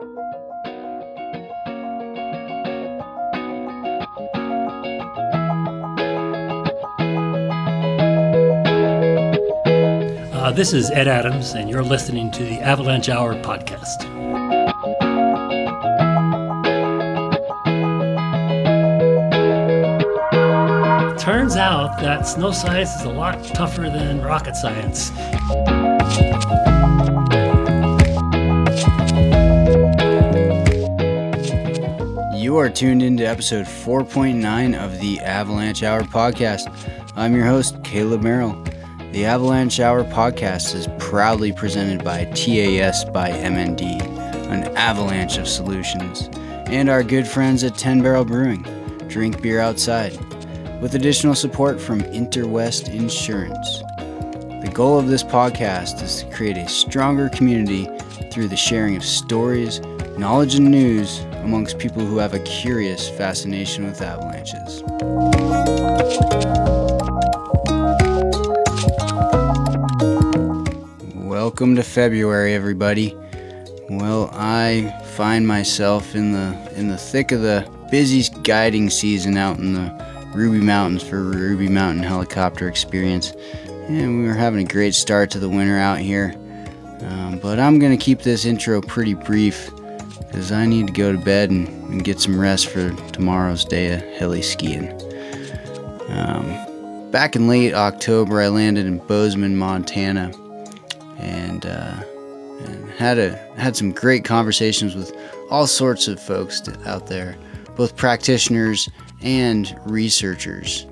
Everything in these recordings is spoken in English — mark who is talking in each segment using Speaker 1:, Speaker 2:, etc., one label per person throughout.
Speaker 1: Uh, this is Ed Adams, and you're listening to the Avalanche Hour podcast. Turns out that snow science is a lot tougher than rocket science.
Speaker 2: You are tuned into episode 4.9 of the Avalanche Hour podcast. I'm your host, Caleb Merrill. The Avalanche Hour podcast is proudly presented by TAS by MND, an avalanche of solutions, and our good friends at 10 Barrel Brewing, drink beer outside, with additional support from Interwest Insurance. The goal of this podcast is to create a stronger community through the sharing of stories, knowledge, and news amongst people who have a curious fascination with avalanches. Welcome to February, everybody. Well, I find myself in the in the thick of the busy guiding season out in the Ruby Mountains for Ruby Mountain Helicopter Experience, and we were having a great start to the winter out here. Um, but I'm gonna keep this intro pretty brief because I need to go to bed and, and, get some rest for tomorrow's day of heli skiing. Um, back in late October, I landed in Bozeman, Montana and, uh, and had a had some great conversations with all sorts of folks out there, both practitioners and researchers.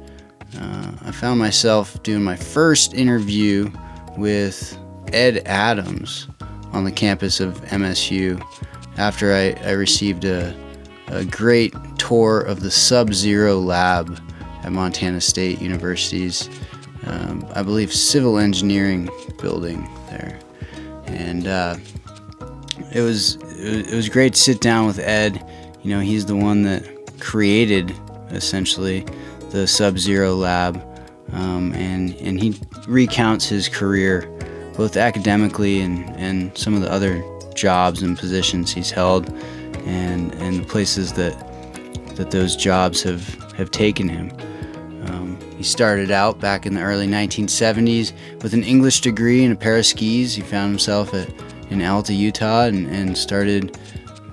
Speaker 2: Uh, I found myself doing my first interview with Ed Adams on the campus of MSU after I, I received a, a great tour of the Sub Zero Lab at Montana State University's, um, I believe, civil engineering building there, and uh, it was it was great to sit down with Ed. You know, he's the one that created essentially the Sub Zero Lab, um, and and he recounts his career, both academically and and some of the other jobs and positions he's held, and and the places that that those jobs have have taken him. Um, he started out back in the early 1970s with an English degree and a pair of skis. He found himself at, in Alta, Utah, and, and started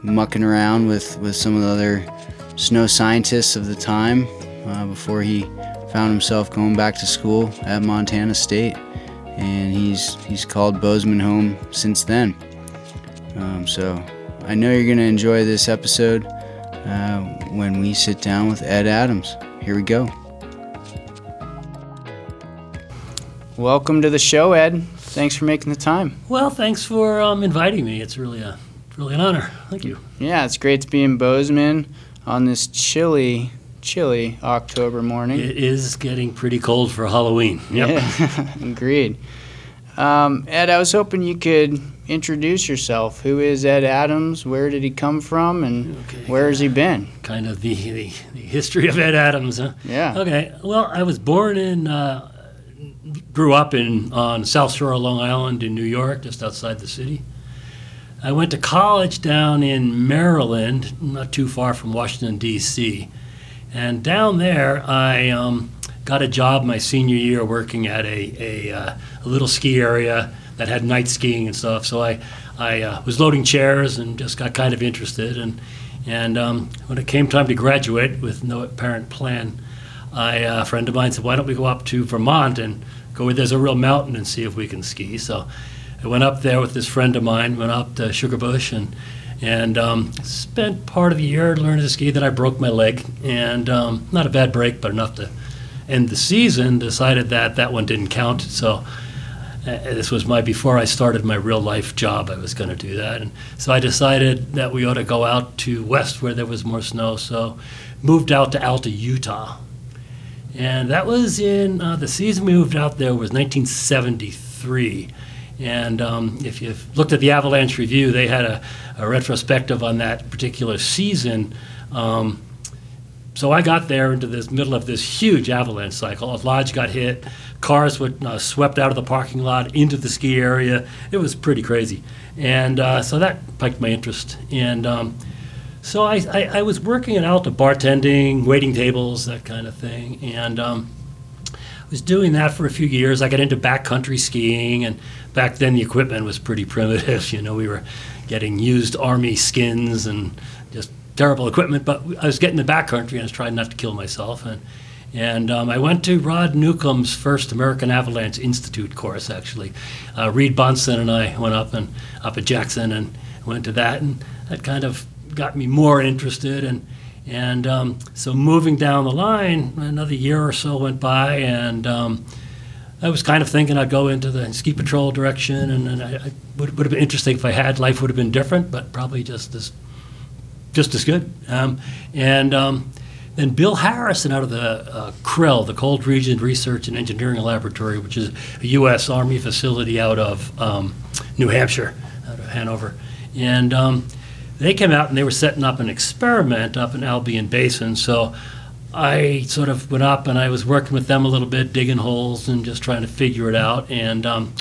Speaker 2: mucking around with, with some of the other snow scientists of the time uh, before he found himself going back to school at Montana State. And he's, he's called Bozeman home since then. Um, so I know you're going to enjoy this episode uh, when we sit down with Ed Adams. Here we go. Welcome to the show, Ed. Thanks for making the time.
Speaker 1: Well, thanks for um, inviting me. It's really a really an honor. Thank you.
Speaker 2: Yeah, it's great to be in Bozeman on this chilly, chilly October morning.
Speaker 1: It is getting pretty cold for Halloween. Yep.
Speaker 2: Yeah, agreed. Um, Ed, I was hoping you could introduce yourself. Who is Ed Adams? Where did he come from, and okay, where has he been?
Speaker 1: Kind of the, the, the, history of Ed Adams, huh?
Speaker 2: Yeah.
Speaker 1: Okay. Well, I was born in uh, grew up in on South Shore of Long Island in New York, just outside the city. I went to college down in Maryland, not too far from Washington D.C. And down there, I um, got a job my senior year working at a, a, uh, a, little ski area that had night skiing and stuff. So I, I uh, was loading chairs and just got kind of interested. And, and um, when it came time to graduate with no apparent plan, I, uh, a friend of mine said, Why don't we go up to Vermont and go where there's a real mountain and see if we can ski. So I went up there with this friend of mine, went up to Sugarbush and and um, spent part of the year learning to ski. Then I broke my leg, and um, not a bad break, but enough to end the season. Decided that that one didn't count. So uh, this was my before I started my real life job. I was going to do that, and so I decided that we ought to go out to west where there was more snow. So moved out to Alta, Utah, and that was in uh, the season we moved out there was 1973. And um, if you've looked at the Avalanche Review, they had a, a retrospective on that particular season. Um, so I got there into this middle of this huge avalanche cycle. A lodge got hit, cars were uh, swept out of the parking lot into the ski area. It was pretty crazy, and uh, so that piqued my interest. And um, so I, I, I was working at Alta, bartending, waiting tables, that kind of thing, and. Um, was doing that for a few years. I got into backcountry skiing, and back then the equipment was pretty primitive. You know, we were getting used army skins and terrible equipment. But I was getting the backcountry, and I was trying not to kill myself. And and um, I went to Rod Newcomb's first American Avalanche Institute course. Actually, uh, Reed Bunsen and I went up and up at Jackson and went to that, and that kind of got me more interested and and um, so moving down the line, another year or so went by, and um, I was kind of thinking I'd go into the ski patrol direction, and, and I, I would, would have been interesting if I had. Life would have been different, but probably just as just as good. Um, and um, then Bill Harrison out of the uh, the Cold Region Research and Engineering Laboratory, which is a U.S. Army facility out of um, New Hampshire, out of Hanover, and um, they came out and they were setting up an experiment up in Albion Basin. So I sort of went up and I was working with them a little bit, digging holes and just trying to figure it out. And um,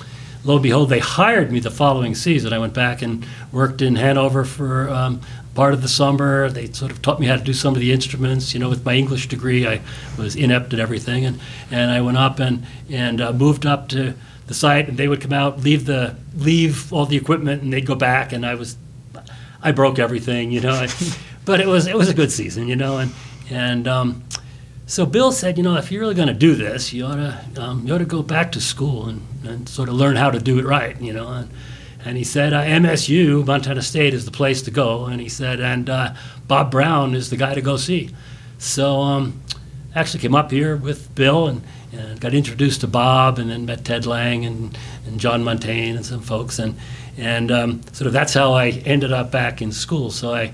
Speaker 1: lo and behold, they hired me the following season. I went back and worked in Hanover for um, part of the summer. They sort of taught me how to do some of the instruments. You know, with my English degree, I was inept at everything. And, and I went up and, and uh, moved up to the site and they would come out, leave the leave all the equipment, and they'd go back, and I was I broke everything, you know. but it was it was a good season, you know, and and um, so Bill said, you know, if you're really going to do this, you ought to um, you ought to go back to school and, and sort of learn how to do it right, you know. And, and he said, uh, MSU, Montana State, is the place to go. And he said, and uh, Bob Brown is the guy to go see. So um, actually came up here with Bill and, and got introduced to Bob and then met Ted Lang and, and John Montagne and some folks. And, and um, sort of that's how I ended up back in school. So I,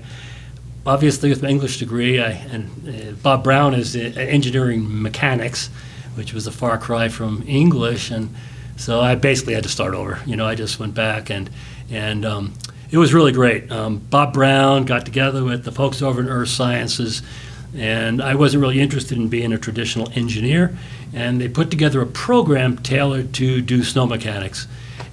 Speaker 1: obviously, with my English degree, I, and uh, Bob Brown is uh, engineering mechanics, which was a far cry from English, and so I basically had to start over. You know, I just went back and and um, it was really great. Um, Bob Brown got together with the folks over in Earth Sciences, and I wasn't really interested in being a traditional engineer, and they put together a program tailored to do snow mechanics.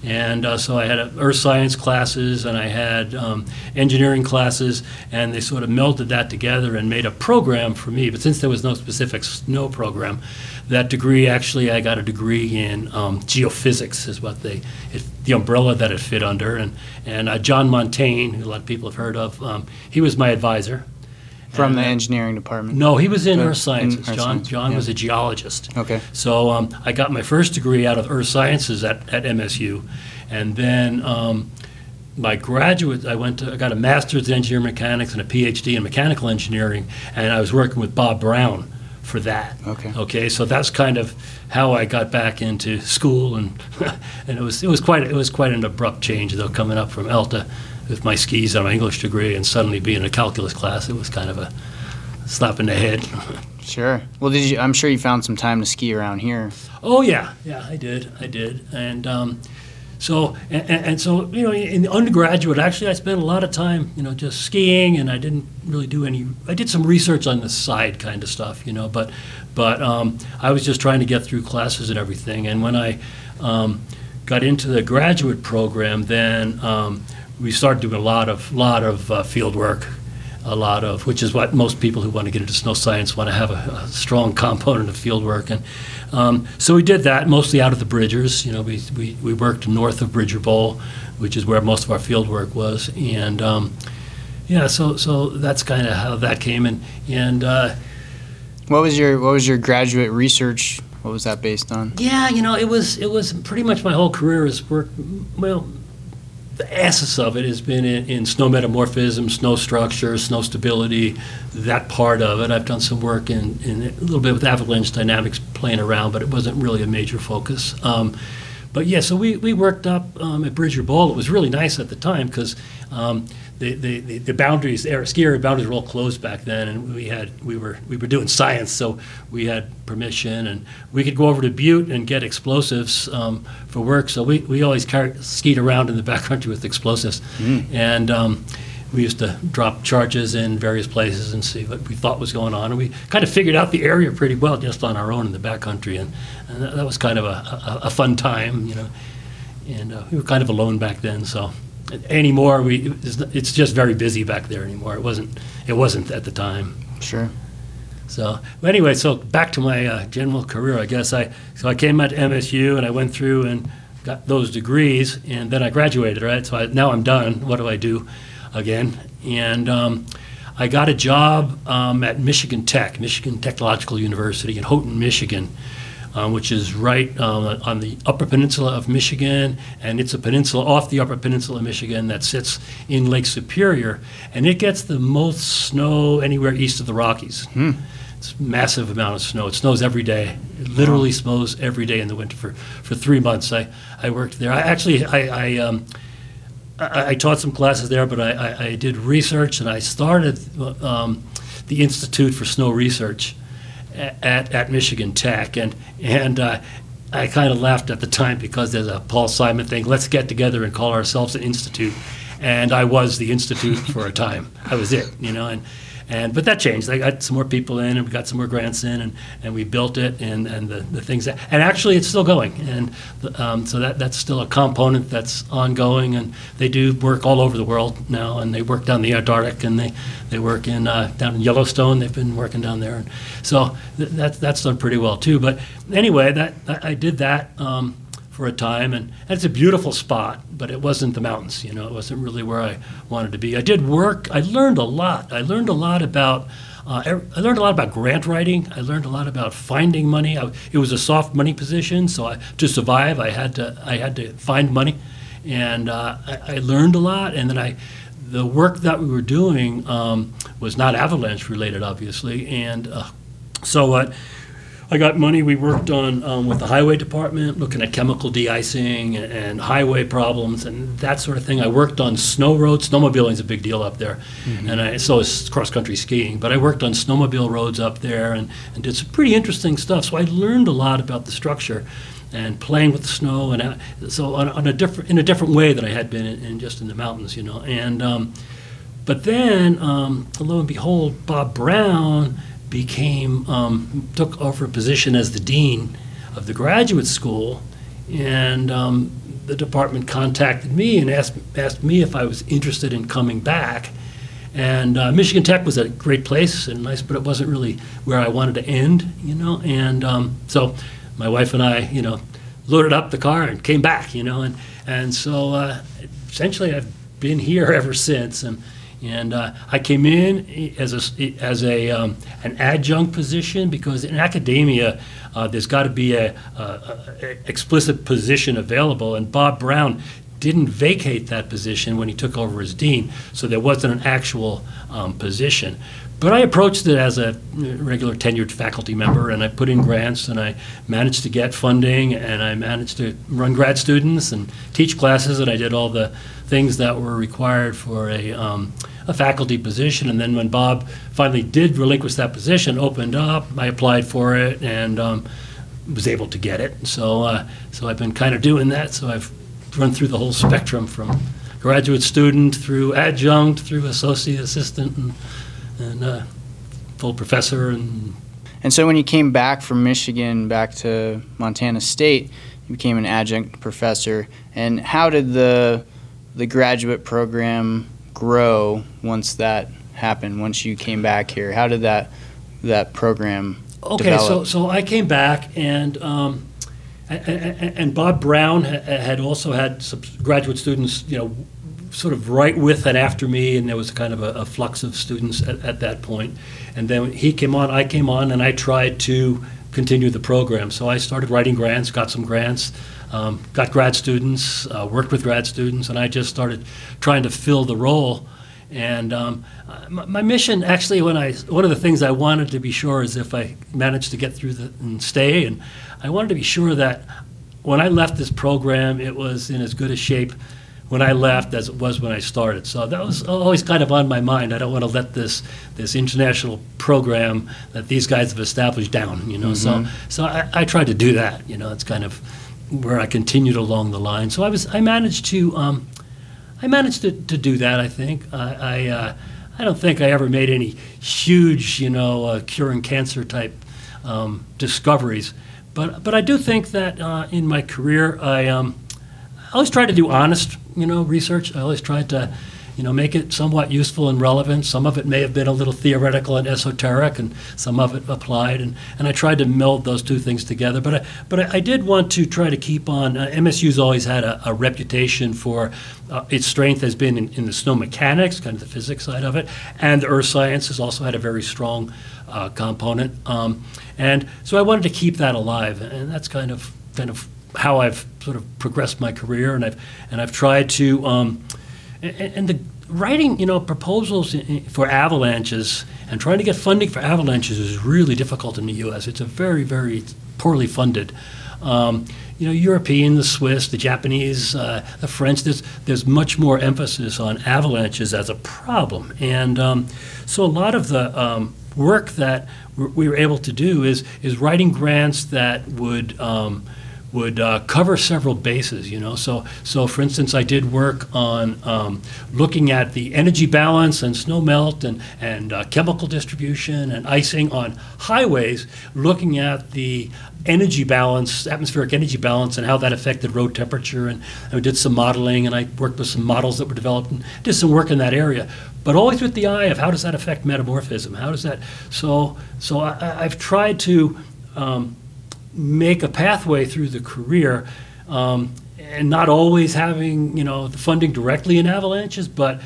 Speaker 1: And uh, so I had uh, earth science classes and I had um, engineering classes, and they sort of melded that together and made a program for me. But since there was no specific snow program, that degree actually I got a degree in um, geophysics is what they it, the umbrella that it fit under. And and uh, John Montagne, who a lot of people have heard of, um, he was my advisor.
Speaker 2: From
Speaker 1: And,
Speaker 2: the engineering department?
Speaker 1: No, he was in earth
Speaker 2: in
Speaker 1: sciences.
Speaker 2: earth
Speaker 1: John
Speaker 2: science,
Speaker 1: John
Speaker 2: yeah.
Speaker 1: was a geologist.
Speaker 2: Okay.
Speaker 1: So um, I got my first degree out of earth sciences at, at MSU, and then um, my graduate, I went to, I got a master's in engineering mechanics and a PhD in mechanical engineering, and I was working with Bob Brown for that.
Speaker 2: Okay.
Speaker 1: Okay, so that's kind of how I got back into school, and and it was it was quite it was quite an abrupt change though coming up from Alta with my skis and my English degree, and suddenly being in a calculus class. It was kind of a slap in the head.
Speaker 2: Sure. Well, did you? I'm sure you found some time to ski around here.
Speaker 1: Oh yeah, yeah, I did, I did, and um, so and, and so you know, in the undergraduate, actually, I spent a lot of time, you know, just skiing, and I didn't really do any. I did some research on the side, kind of stuff, you know, but but um, I was just trying to get through classes and everything. And when I um, got into the graduate program, then um, we started doing a lot of lot of uh, field work a lot of, which is what most people who want to get into snow science want to have a, a strong component of field work. And um, so we did that mostly out of the Bridgers. You know, we, we, we worked north of Bridger Bowl, which is where most of our field work was. And um, yeah, so so that's kind of how that came. And and uh,
Speaker 2: What was your What was your graduate research? What was that based on?
Speaker 1: yeah, you know, it was it was pretty much my whole career has work. Well, the essence of it has been in, in snow metamorphism, snow structure, snow stability, that part of it. I've done some work in, in a little bit with avalanche dynamics playing around, but it wasn't really a major focus. Um, but yeah, so we, we worked up um, at Bridger Bowl. It was really nice at the time because um, the, the, the, the boundaries, the ski area boundaries were all closed back then, and we had we were we were doing science, so we had permission, and we could go over to Butte and get explosives um, for work. So we, we always carried, skied around in the backcountry with explosives, and um, we used to drop charges in various places and see what we thought was going on. And we kind of figured out the area pretty well just on our own in the backcountry. And, and that, that was kind of a, a, a fun time, you know. And uh, we were kind of alone back then, so anymore we it's, it's just very busy back there anymore. It wasn't it wasn't at the time.
Speaker 2: Sure.
Speaker 1: So but anyway, so back to my uh, general career, I guess I so I came out to MSU and I went through and got those degrees and then I graduated, right? So I, now I'm done. What do I do again? And um, I got a job um, at Michigan Tech, Michigan Technological University in Houghton, Michigan, um, which is right um, on the Upper Peninsula of Michigan, and it's a peninsula off the Upper Peninsula of Michigan that sits in Lake Superior, and it gets the most snow anywhere east of the Rockies. It's a massive amount of snow. It snows every day. It literally snows every day in the winter for, for three months. I, I worked there. I actually I, I um, I, I taught some classes there, but I, I, I did research and I started um, the Institute for Snow Research at, at Michigan Tech. And, and uh, I kind of laughed at the time because there's a Paul Simon thing let's get together and call ourselves an institute. And I was the institute for a time. I was it, you know. And, and but that changed. I got some more people in, and we got some more grants in, and, and we built it, and, and the, the things that, and actually it's still going, and um, so that that's still a component that's ongoing, and they do work all over the world now, and they work down the Antarctic, and they they work in uh, down in Yellowstone. They've been working down there, and so th- that's that's done pretty well too. But anyway, that I I did that. Um, for a time, and, and it's a beautiful spot, but it wasn't the mountains. You know, it wasn't really where I wanted to be. I did work. I learned a lot. I learned a lot about. Uh, ev- I learned a lot about grant writing. I learned a lot about finding money. I, it was a soft money position, so I, to survive, I had to I had to find money, and uh, I, I learned a lot. And then I, the work that we were doing um, was not avalanche related, obviously, and uh, so what. I got money. We worked on um, with the highway department, looking at chemical de-icing and, and highway problems and that sort of thing. I worked on snow roads. Snowmobiling is a big deal up there, and I, so is cross-country skiing. But I worked on snowmobile roads up there and, and did some pretty interesting stuff. So I learned a lot about the structure and playing with the snow and uh, so on, on a different in a different way than I had been in, in just in the mountains, you know. And um, but then, um, lo and behold, Bob Brown became um, took over a position as the dean of the graduate school, and um, the department contacted me and asked asked me if I was interested in coming back. And uh, Michigan Tech was a great place and nice, but it wasn't really where I wanted to end, you know. And um, so my wife and I, you know, loaded up the car and came back, you know. And and so uh, essentially, I've been here ever since. And and uh, I came in as a as a um, an adjunct position because in academia uh, there's got to be a, a, a explicit position available, and Bob Brown didn't vacate that position when he took over as dean, so there wasn't an actual um, position. But I approached it as a regular tenured faculty member, and I put in grants, and I managed to get funding, and I managed to run grad students and teach classes, and I did all the things that were required for a, um, a faculty position. And then when Bob finally did relinquish that position, opened up, I applied for it, and um, was able to get it. So, uh, so I've been kind of doing that. So I've run through the whole spectrum from graduate student through adjunct through associate assistant and, and uh, full professor and
Speaker 2: And so when you came back from Michigan back to Montana State, you became an adjunct professor. And how did the the graduate program grow once that happened? Once you came back here, how did that that program
Speaker 1: Okay, so,
Speaker 2: develop?
Speaker 1: so I came back and, um, and Bob Brown had also had some graduate students, you know, sort of right with and after me, and there was kind of a, a flux of students at, at that point. And then he came on, I came on, and I tried to continue the program. So I started writing grants, got some grants, um, got grad students, uh, worked with grad students, and I just started trying to fill the role. And um, my, my mission, actually, when I one of the things I wanted to be sure is if I managed to get through the, and stay, and I wanted to be sure that when I left this program, it was in as good a shape when I left as it was when I started. So that was always kind of on my mind. I don't want to let this this international program that these guys have established down. You know, so so I, I tried to do that. You know, it's kind of where I continued along the line. So I was I managed to. Um, I managed to, to do that. I think I I, uh, I don't think I ever made any huge, you know, uh, curing cancer type um, discoveries, but but I do think that uh, in my career I um, I always tried to do honest, you know, research. I always tried to, you know, make it somewhat useful and relevant. Some of it may have been a little theoretical and esoteric, and some of it applied. And, and I tried to meld those two things together. But I, but I, I did want to try to keep on. Uh, MSU's always had a, a reputation for uh, its strength has been in, in the snow mechanics, kind of the physics side of it, and the earth science has also had a very strong uh, component. Um, and so I wanted to keep that alive, and that's kind of kind of how I've sort of progressed my career, and I've and I've tried to, um, and, the writing, you know, proposals for avalanches and trying to get funding for avalanches is really difficult in the U.S. It's a very very poorly funded. Um, you know, European, the Swiss, the Japanese, uh, the French. There's there's much more emphasis on avalanches as a problem, and um, so a lot of the um, work that we we were able to do is is writing grants that would um, would uh, cover several bases, you know. So, so for instance, I did work on um, looking at the energy balance and snow melt and, and uh, chemical distribution and icing on highways, looking at the energy balance, atmospheric energy balance, and how that affected road temperature. And, and we did some modeling, and I worked with some models that were developed and did some work in that area. But always with the eye of how does that affect metamorphism? How does that? So, so I, I've tried to. Um, make a pathway through the career um, and not always having you know the funding directly in avalanches but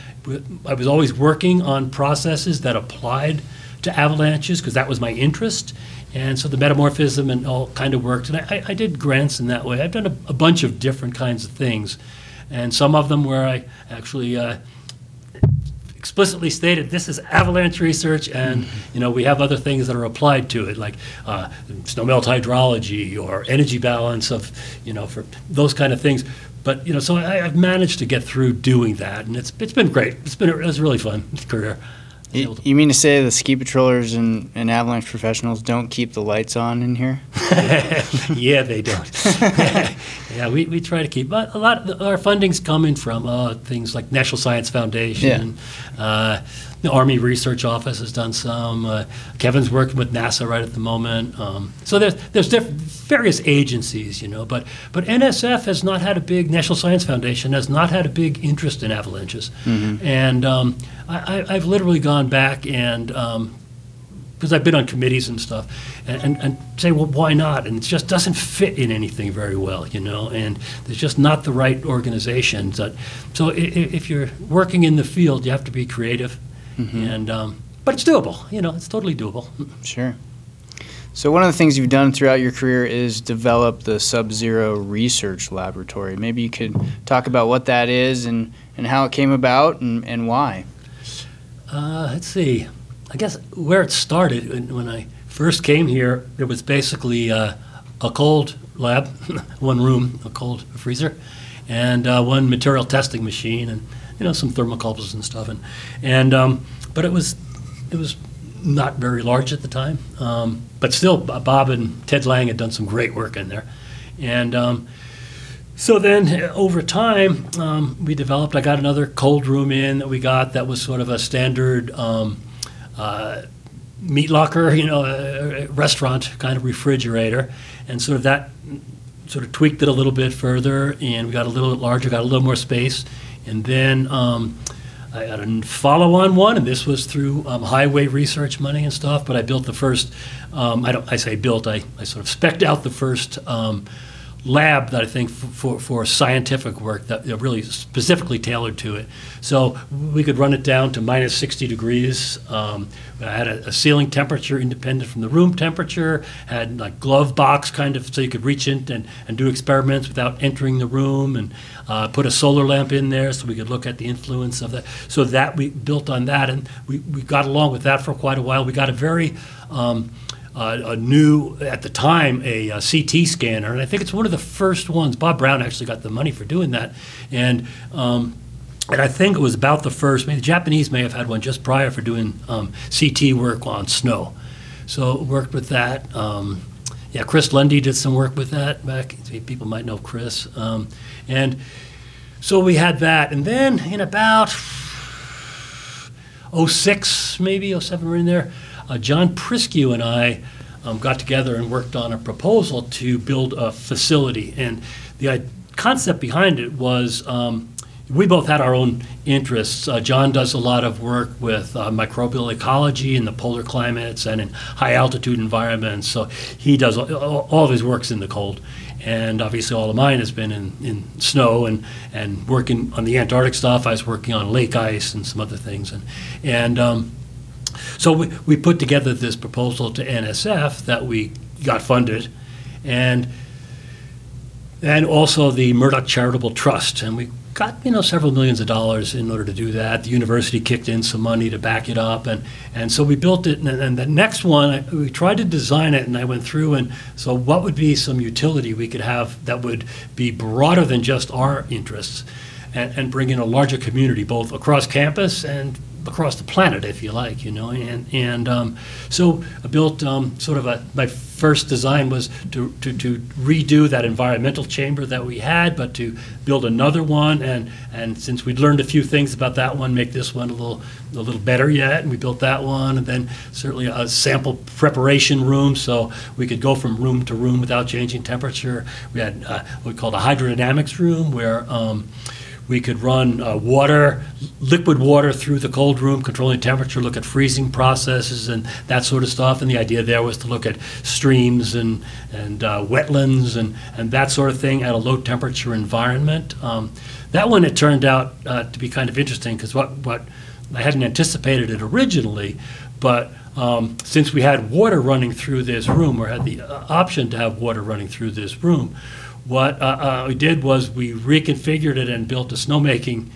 Speaker 1: i was always working on processes that applied to avalanches because that was my interest. And so the metamorphism and all kind of worked and i, I did grants in that way. I've done a, a bunch of different kinds of things and some of them where i actually uh, explicitly stated this is avalanche research and you know we have other things that are applied to it like uh, snowmelt hydrology or energy balance of you know for those kind of things. But you know so I, I've managed to get through doing that and it's it's been great. It's been a, it's a really fun career
Speaker 2: You, you mean to say the ski patrollers and, and avalanche professionals don't keep the lights on in here?
Speaker 1: yeah, they don't. yeah, we, we try to keep, but a lot of the, our funding's coming from uh, things like National Science Foundation. Uh, the Army Research Office has done some. Uh, Kevin's working with NASA right at the moment. Um, so there's there's diff- various agencies, you know, but but NSF has not had a big National Science Foundation has not had a big interest in avalanches, and um, I, I've literally gone back and um, because I've been on committees and stuff, and, and, and say, well, why not? And it just doesn't fit in anything very well, you know, and there's just not the right organizations. That, so if you're working in the field, you have to be creative, and um, but it's doable, you know, it's totally doable.
Speaker 2: Sure. So one of the things you've done throughout your career is develop the Sub-Zero Research Laboratory. Maybe you could talk about what that is and, and how it came about and, and why.
Speaker 1: Uh, let's see. I guess where it started when, when I first came here, there was basically uh, a cold lab, one room, a cold freezer, and uh, one material testing machine, and you know some thermocouples and stuff, and and um, but it was it was not very large at the time, um, but still Bob and Ted Lang had done some great work in there, and. Um, so then, uh, over time, um, we developed. I got another cold room in that we got that was sort of a standard um, uh, meat locker, you know, a, a restaurant kind of refrigerator, and sort of that sort of tweaked it a little bit further, and we got a little bit larger, got a little more space, and then. Um, I got a follow-on one, and this was through um, highway research money and stuff. But I built the first. Um, I don't. I say built. I, I sort of specced out the first um, lab that I think for, for scientific work that that really specifically tailored to it. So we could run it down to minus 60 degrees. Um, I had a, a ceiling temperature independent from the room temperature, had like glove box kind of so you could reach in and, and do experiments without entering the room, and uh, put a solar lamp in there so we could look at the influence of that. So that we built on that, and we, we got along with that for quite a while. We got a very um, uh, a new, at the time, a, uh CT scanner, and I think it's one of the first ones. Bob Brown actually got the money for doing that, and um, and I think it was about the first. Maybe the Japanese may have had one just prior for doing um, CT work on snow. So worked with that. Um, yeah, Chris Lundy did some work with that back. People might know Chris, um, and so we had that, and then in about 06, maybe 07, we're in there. Uh, John Priscu and I um, got together and worked on a proposal to build a facility, and the concept behind it was um, we both had our own interests. Uh, John does a lot of work with uh, microbial ecology in the polar climates and in high altitude environments. So he does all, all of his works in the cold, and obviously all of mine has been in, in snow and and working on the Antarctic stuff. I was working on lake ice and some other things, and and um, so we, we put together this proposal to NSF that we got funded, and and also the Murdock Charitable Trust, and we got you know several millions of dollars in order to do that. The university kicked in some money to back it up, and and so we built it. And, and the next one, I- we tried to design it, and I went through and so what would be some utility we could have that would be broader than just our interests, and, and bring in a larger community both across campus and across the planet, if you like, you know. And and um, so I built um, sort of a my first design was to, to to redo that environmental chamber that we had, but to build another one. And and since we'd learned a few things about that one, make this one a little a little better yet. And we built that one, and then certainly a sample preparation room, so we could go from room to room without changing temperature. We had uh, what we called a hydrodynamics room where. Um, we could run uh, water, liquid water through the cold room, controlling temperature, look at freezing processes and that sort of stuff. And the idea there was to look at streams and, and uh, wetlands and, and that sort of thing at a low temperature environment. Um, that one, it turned out uh, to be kind of interesting because what, what I hadn't anticipated it originally, but um, since we had water running through this room, or had the uh, option to have water running through this room, what uh, uh, we did was we reconfigured it and built a snowmaking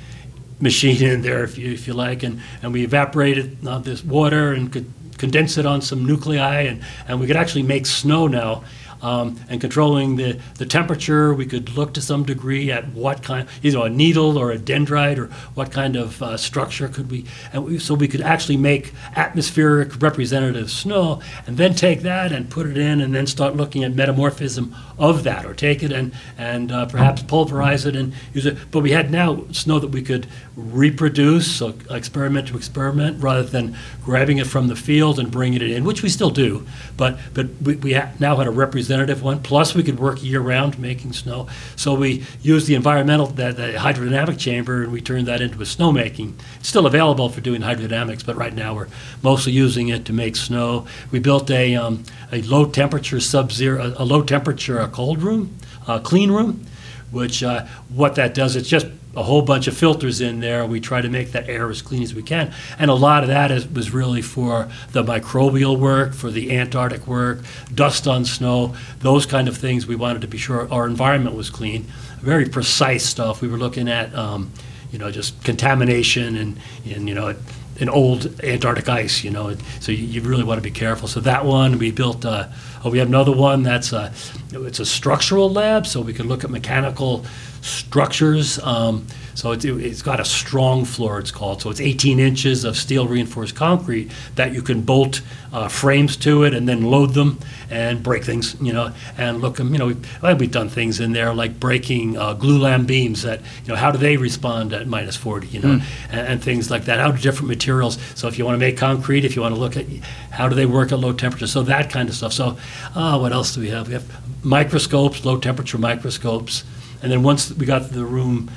Speaker 1: machine in there, if you, if you like, and, and we evaporated uh, this water and could condense it on some nuclei, and, and we could actually make snow now. Um, and controlling the, the temperature, we could look to some degree at what kind, either a needle or a dendrite, or what kind of uh, structure could we, and we, so we could actually make atmospheric representative snow, and then take that and put it in, and then start looking at metamorphism of that, or take it and and uh, perhaps pulverize it and use it. But we had now snow that we could reproduce, so experiment to experiment, rather than grabbing it from the field and bringing it in, which we still do. But but we, we ha- now had a representative one. Plus, we could work year round making snow. So we used the environmental, the, the hydrodynamic chamber, and we turned that into a snowmaking. It's still available for doing hydrodynamics, but right now we're mostly using it to make snow. We built a um, a low temperature sub zero, a, a low temperature uh, cold room, a clean room, which uh, what that does, it's just a whole bunch of filters in there. We try to make that air as clean as we can. And a lot of that is, was really for the microbial work, for the Antarctic work, dust on snow, those kind of things. We wanted to be sure our environment was clean. Very precise stuff. We were looking at, um, you know, just contamination and, and you know, in old Antarctic ice, you know, so you, you really want to be careful. So that one, we built, uh, oh, we have another one that's a, it's a structural lab, so we can look at mechanical structures. Um, so it, it's got a strong floor, it's called. So it's 18 inches of steel reinforced concrete that you can bolt uh, frames to it and then load them and break things, you know, and look them. You know, we've, we've done things in there like breaking uh, glulam beams that, you know, how do they respond at minus 40, you know, and, and things like that. How do different materials, so if you want to make concrete, if you want to look at how do they work at low temperature, so that kind of stuff. So, uh, what else do we have? We have microscopes, low temperature microscopes. And then once we got the room,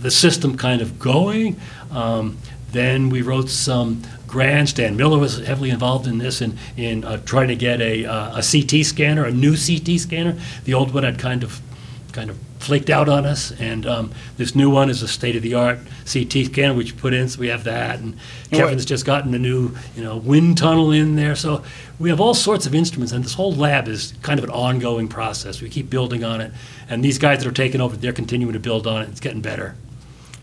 Speaker 1: the system kind of going, um, then we wrote some grants. Dan Miller was heavily involved in this in, in uh, trying to get a, uh, a CT scanner, a new CT scanner. The old one had kind of kind of flaked out on us, and um, this new one is a state-of-the-art CT scanner which you put in. So we have that, and Kevin's just gotten a new you know wind tunnel in there. So we have all sorts of instruments, and this whole lab is kind of an ongoing process. We keep building on it, and these guys that are taking over, they're continuing to build on it. It's getting better.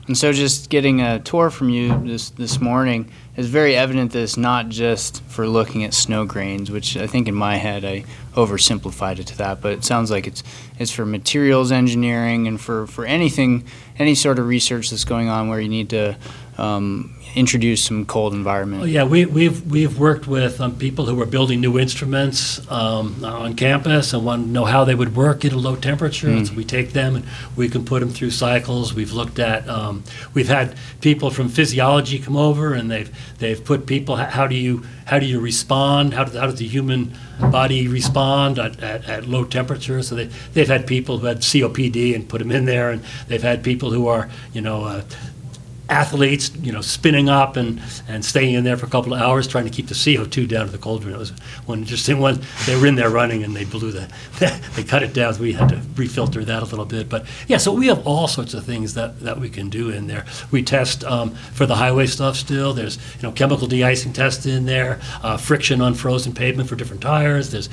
Speaker 2: And so, just getting a tour from you this this morning is very evident that it's not just for looking at snow grains, which I think in my head I oversimplified it to that. But it sounds like it's it's for materials engineering and for for anything, any sort of research that's going on where you need to um, introduce some cold environment.
Speaker 1: Yeah, we, we've, we've worked with um, people who are building new instruments um, on campus and want to know how they would work at a low temperature. And so we take them and we can put them through cycles. We've looked at, um, we've had people from physiology come over and they've, they've put people, how do you, how do you respond? How does, how does the human body respond at, at, at low temperature? So they, they've had people who had COPD and put them in there. And they've had people who are, you know, uh, athletes, you know, spinning up and, and staying in there for a couple of hours trying to keep the CO2 down to the cauldron. It was one interesting one. They were in there running and they blew the, they cut it down. So we had to refilter that a little bit. But yeah, so we have all sorts of things that, that we can do in there. We test um, for the highway stuff still. There's, you know, chemical de-icing test in there, uh, friction on frozen pavement for different tires. There's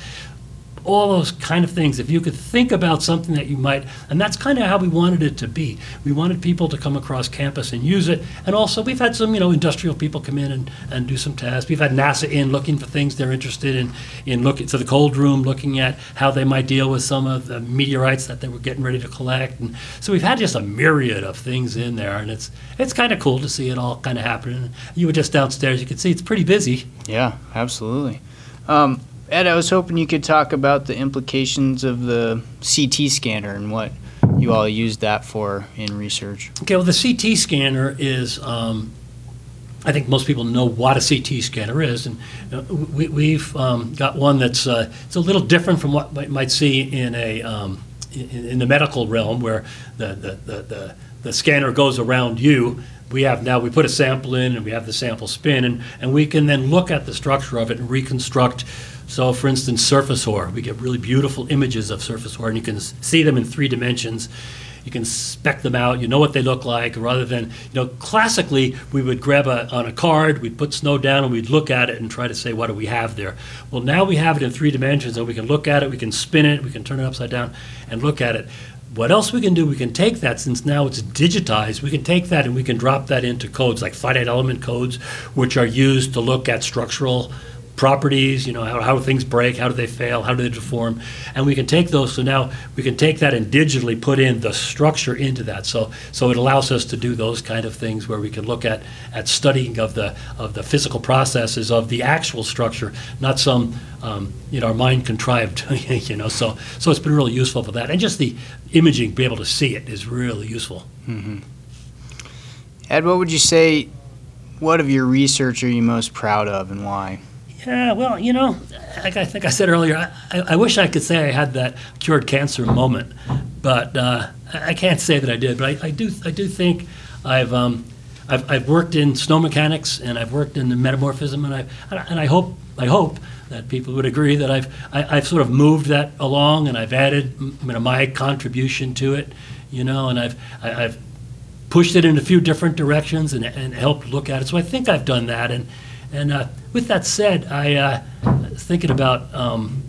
Speaker 1: all those kind of things. If you could think about something that you might, and that's kind of how we wanted it to be. We wanted people to come across campus and use it. And also, we've had some, you know, industrial people come in and, and do some tests. We've had NASA in looking for things they're interested in, in looking to the cold room, looking at how they might deal with some of the meteorites that they were getting ready to collect. And so we've had just a myriad of things in there, and it's it's kind of cool to see it all kind of happening. You were just downstairs; you could see it's pretty busy.
Speaker 2: Yeah, absolutely. Um, Ed, I was hoping you could talk about the implications of the CT scanner and what you all used that for in research.
Speaker 1: Okay, well, the CT scanner is, um, I think most people know what a CT scanner is, and uh, we, we've um, got one that's uh, it's a little different from what you might see in a um, in, in the medical realm, where the the, the, the the scanner goes around you. We have now we put a sample in, and we have the sample spin, and, and we can then look at the structure of it and reconstruct. So, for instance, surface hoar, we get really beautiful images of surface hoar, and you can see them in three dimensions. You can spec them out. You know what they look like, rather than you know. Classically, we would grab a on a card, we'd put snow down, and we'd look at it and try to say what do we have there. Well, now we have it in three dimensions, and we can look at it, we can spin it, we can turn it upside down, and look at it. What else we can do? We can take that since now it's digitized. We can take that and we can drop that into codes like finite element codes, which are used to look at structural properties, you know, how, how things break, how do they fail, how do they deform, and we can take those. So now we can take that and digitally put in the structure into that. So so it allows us to do those kind of things where we can look at at studying of the of the physical processes of the actual structure, not some um, you know our mind contrived, you know. So so it's been really useful for that, and just the imaging, be able to see it is really useful.
Speaker 2: Ed, what would you say? What of your research are you most proud of, and why?
Speaker 1: Yeah, well, you know, like I think I said earlier, I, I, I wish I could say I had that cured cancer moment, but uh, I I can't say that I did. But I, I do, I do think I've, um, I've, I've worked in snow mechanics and I've worked in the metamorphism, and I, and I hope, I hope that people would agree that I've, I, I've sort of moved that along, and I've added, you know, my contribution to it, you know, and I've, I, I've pushed it in a few different directions and, and helped look at it. So I think I've done that. And, and uh, with that said, I uh, thinking about um,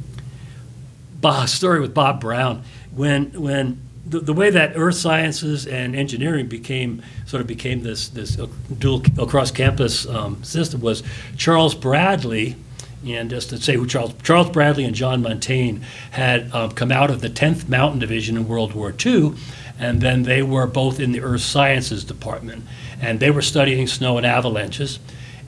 Speaker 1: Bob, story with Bob Brown when when the, the way that earth sciences and engineering became sort of became this this dual across campus um, system was Charles Bradley. And just to say who Charles Charles Bradley and John Montagne had um, come out of the 10th Mountain Division in World War II, and then they were both in the Earth Sciences Department, and they were studying snow and avalanches.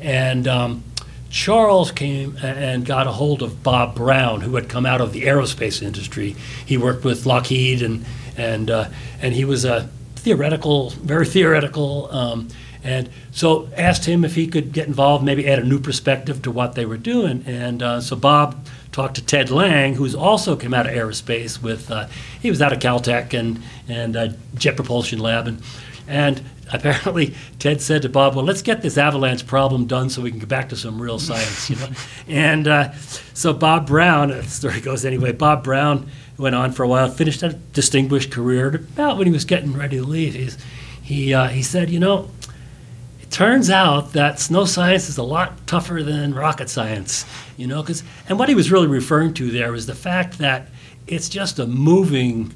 Speaker 1: And um, Charles came and got a hold of Bob Brown, who had come out of the aerospace industry. He worked with Lockheed, and and uh, and he was a theoretical, very theoretical. Um, and so asked him if he could get involved, maybe add a new perspective to what they were doing. And uh, so Bob talked to Ted Lang, who's also came out of aerospace with, uh, he was out of Caltech and, and uh, Jet Propulsion Lab. And, and apparently Ted said to Bob, well, let's get this avalanche problem done so we can get back to some real science, you know. and uh, so Bob Brown, the story goes anyway, Bob Brown went on for a while, finished a distinguished career. About when he was getting ready to leave, he's, he, uh, he said, you know, it turns out that snow science is a lot tougher than rocket science, you know, because, and what he was really referring to there was the fact that it's just a moving,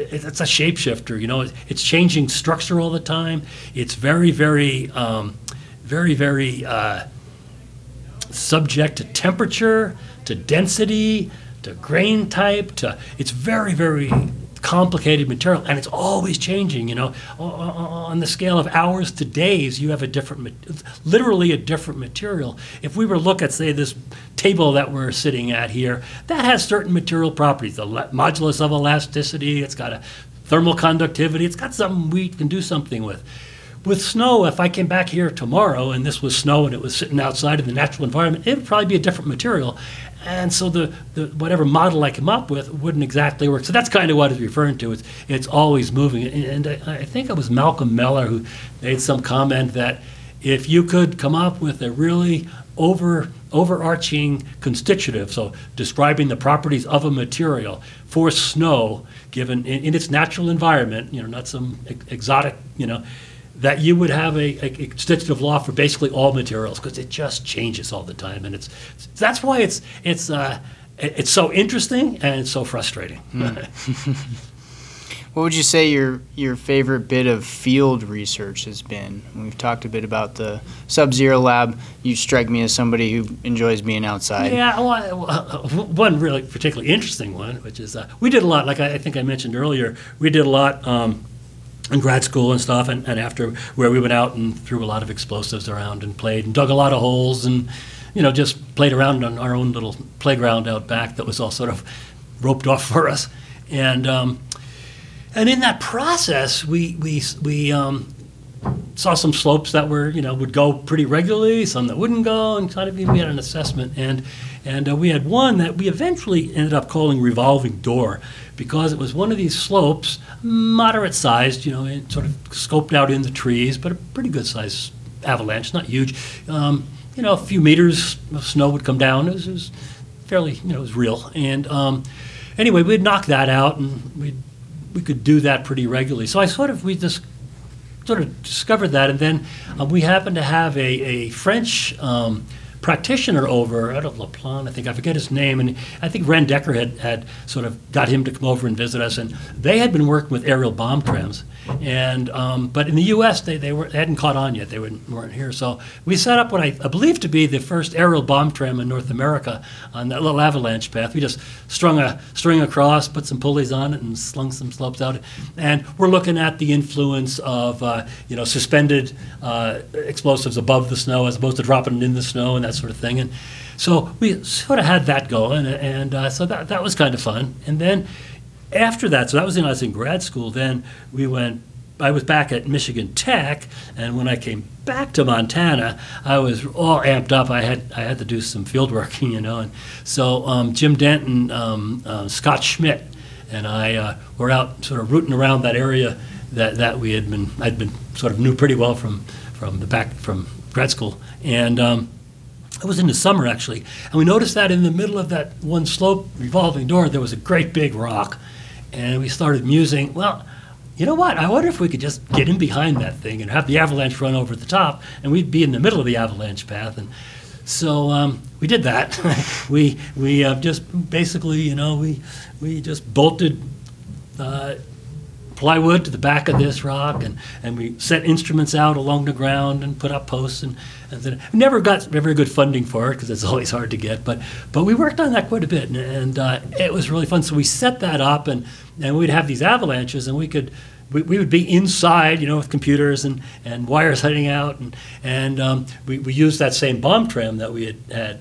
Speaker 1: it's a shapeshifter, you know, it's changing structure all the time. It's very, very, um, very, very uh, subject to temperature, to density, to grain type, to, it's very, very complicated material, and it's always changing. You know, on the scale of hours to days, you have a different, literally a different material. If we were to look at, say, this table that we're sitting at here, that has certain material properties. The modulus of elasticity, it's got a thermal conductivity, it's got something we can do something with. With snow, if I came back here tomorrow and this was snow and it was sitting outside in the natural environment, it would probably be a different material. And so the, the whatever model I come up with wouldn't exactly work. So that's kind of what it's referring to. It's, it's always moving. And I, I think it was Malcolm Mellor who made some comment that if you could come up with a really over overarching constitutive, so describing the properties of a material for snow, given in, in its natural environment, you know, not some ex- exotic, you know, that you would have a, a constitutive law for basically all materials because it just changes all the time, and it's that's why it's it's uh, it's so interesting and it's so frustrating.
Speaker 2: What would you say your your favorite bit of field research has been? We've talked a bit about the Sub-Zero Lab. You strike me as somebody who enjoys being outside.
Speaker 1: Yeah, well, I- well, uh, one really particularly interesting one, which is uh, we did a lot. Like I, I think I mentioned earlier, we did a lot um, in grad school and stuff, and, and after where we went out and threw a lot of explosives around and played and dug a lot of holes and you know just played around on our own little playground out back that was all sort of roped off for us, and um, and in that process, we we we um, saw some slopes that were, you know, would go pretty regularly, some that wouldn't go, and kind of we had an assessment. And and uh, we had one that we eventually ended up calling revolving door because it was one of these slopes, moderate sized, you know, and sort of scoped out in the trees, but a pretty good sized avalanche, not huge. Um, you know, a few meters of snow would come down. It was, it was fairly, you know, it was real. And um, anyway, we'd knock that out, and we we could do that pretty regularly. So I sort of we just sort of discovered that, and then uh, we happened to have a, a French um, practitioner over out of La Plagne, I think I forget his name, and I think Rand Decker had, had sort of got him to come over and visit us, and they had been working with aerial bomb trams, and um, but in the U.S. they, they, were, they hadn't caught on yet, they weren't, weren't here, so we set up what I, I believe to be the first aerial bomb tram in North America on that little avalanche path. We just strung a string across, put some pulleys on it, and slung some slopes out, and we're looking at the influence of uh, you know suspended uh, explosives above the snow as opposed to dropping it in the snow and that sort of thing. And so we sort of had that going, and uh, so that, that was kind of fun. And then after that, so that was when I was in grad school, then we went, I was back at Michigan Tech, and when I came back to Montana, I was all amped up. I had I had to do some field work, you know, and so um, Jim Denton, um, uh, Scott Schmidt, and I uh, were out sort of rooting around that area that, that we had been I'd been sort of knew pretty well from from the back from grad school, and um, it was in the summer actually, and we noticed that in the middle of that one slope revolving door there was a great big rock, and we started musing. Well, you know what? I wonder if we could just get in behind that thing and have the avalanche run over the top, and we'd be in the middle of the avalanche path. And so um, we did that. we we uh, just basically, you know, we we just bolted. Uh, plywood to the back of this rock, and, and we set instruments out along the ground and put up posts. And, and then never got very good funding for it because it's always hard to get, but but we worked on that quite a bit, and, and uh, it was really fun. So we set that up, and, and we'd have these avalanches, and we could. We, we would be inside, you know, with computers and, and wires heading out, and, and um, we, we used that same bomb tram that we had, had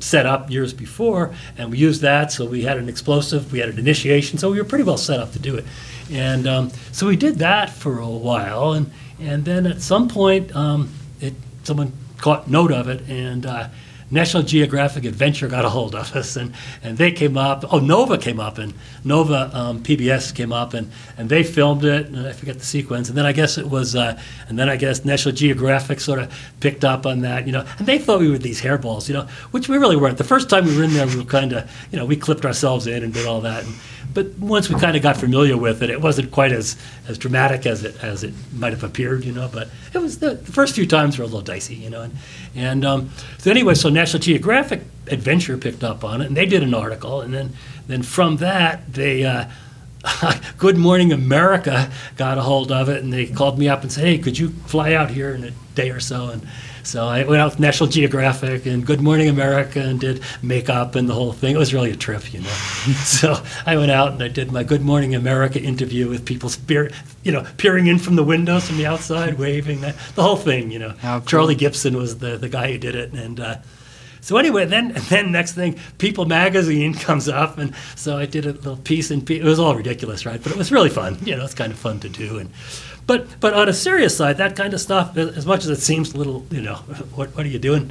Speaker 1: set up years before, and we used that. So we had an explosive, we had an initiation, so we were pretty well set up to do it. And um, so we did that for a while, and and then at some point, um, it someone caught note of it, and uh, National Geographic Adventure got a hold of us, and, and they came up. Oh, Nova came up, and Nova um, PBS came up, and, and they filmed it. And I forget the sequence. And then I guess it was, uh, and then I guess National Geographic sort of picked up on that, you know. And they thought we were these hairballs, you know, which we really weren't. The first time we were in there, we were kind of, you know, we clipped ourselves in and did all that. And, but once we kind of got familiar with it, it wasn't quite as, as dramatic as it as it might have appeared, you know. But it was the, the first few times were a little dicey, you know. And, and um, so anyway, so National Geographic Adventure picked up on it, and they did an article, and then then from that they. Uh, Good Morning America got a hold of it, and they called me up and said, "Hey, could you fly out here in a day or so?" And So I went out with National Geographic and Good Morning America and did makeup and the whole thing. It was really a trip, you know. so I went out and I did my Good Morning America interview with people, spear, you know, peering in from the windows from the outside, waving, that, the whole thing, you know.
Speaker 2: Cool.
Speaker 1: Charlie Gibson was the, the guy who did it. And uh, so anyway, then then next thing, People Magazine comes up, and so I did a little piece, and it was all ridiculous, right? But it was really fun. You know, it's kind of fun to do. And but but on a serious side, that kind of stuff, as much as it seems a little, you know, what what are you doing?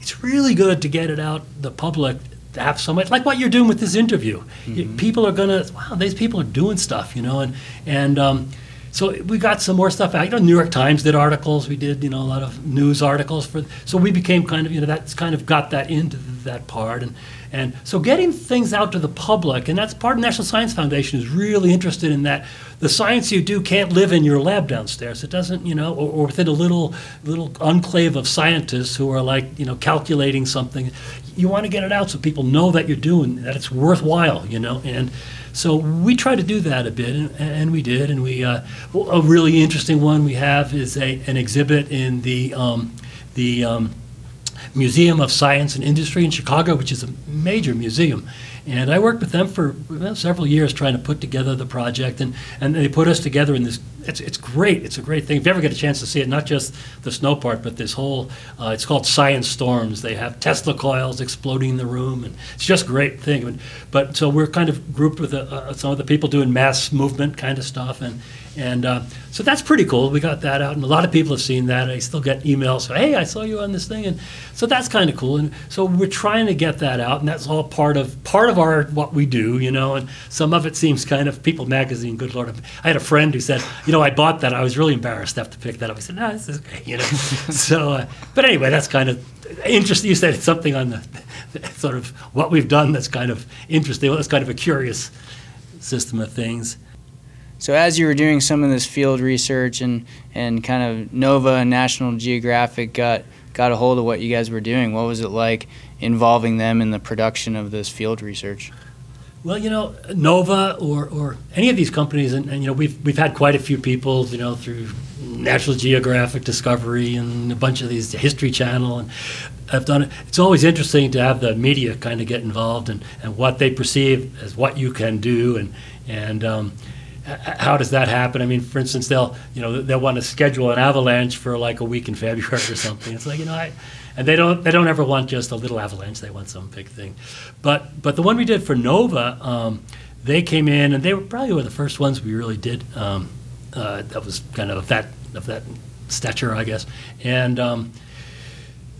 Speaker 1: It's really good to get it out the public. To have so much like what you're doing with this interview, You- people are gonna wow. These people are doing stuff, you know, and and um, so we got some more stuff out. You know, New York Times did articles. We did, you know, a lot of news articles for. So we became kind of, you know, that's kind of got that into that part, and and so getting things out to the public, and that's part of National Science Foundation is really interested in that. The science you do can't live in your lab downstairs. It doesn't, you know, or, or within a little little enclave of scientists who are like, you know, calculating something. You want to get it out so people know that you're doing that. It's worthwhile, you know, and. So we try to do that a bit, and, and we did. And we uh, a really interesting one we have is a an exhibit in the um, the um, Museum of Science and Industry in Chicago, which is a major museum. And I worked with them for well, several years trying to put together the project, and, and they put us together in this. It's, it's great. It's a great thing. If you ever get a chance to see it, not just the snow part, but this whole. Uh, it's called Science Storms. They have Tesla coils exploding in the room, and it's just a great thing. But, so we're kind of grouped with uh, uh, some of the people doing mass movement kind of stuff, and and uh, so that's pretty cool. We got that out, and a lot of people have seen that. I still get emails, so, "Hey, I saw you on this thing," and so that's kind of cool. And so we're trying to get that out, and that's all part of part of our what we do, you know. And some of it seems kind of People Magazine. Good lord, I had a friend who said, "You know, I bought that. I was really embarrassed to have to pick that up." I said, "No, this is okay," you know. so, uh, but anyway, that's kind of interesting. You said something on the, the sort of what we've done that's kind of interesting. That's kind of a curious system of things.
Speaker 2: So as you were doing some of this field research and, and kind of Nova and National Geographic got got a hold of what you guys were doing, what was it like involving them in the production of this field research?
Speaker 1: Well, you know, Nova or, or any of these companies, and, and you know, we've we've had quite a few people, you know, through National Geographic, Discovery, and a bunch of these History Channel, and I've done it. It's always interesting to have the media kind of get involved and, and what they perceive as what you can do, and and um, how does that happen? I mean, for instance, they'll you know they'll want to schedule an avalanche for like a week in February or something. It's like you know, I, and they don't they don't ever want just a little avalanche. They want some big thing. But but the one we did for Nova, um, they came in and they were probably one of the first ones we really did. Um, uh, that was kind of that of that stature, I guess, and. Um,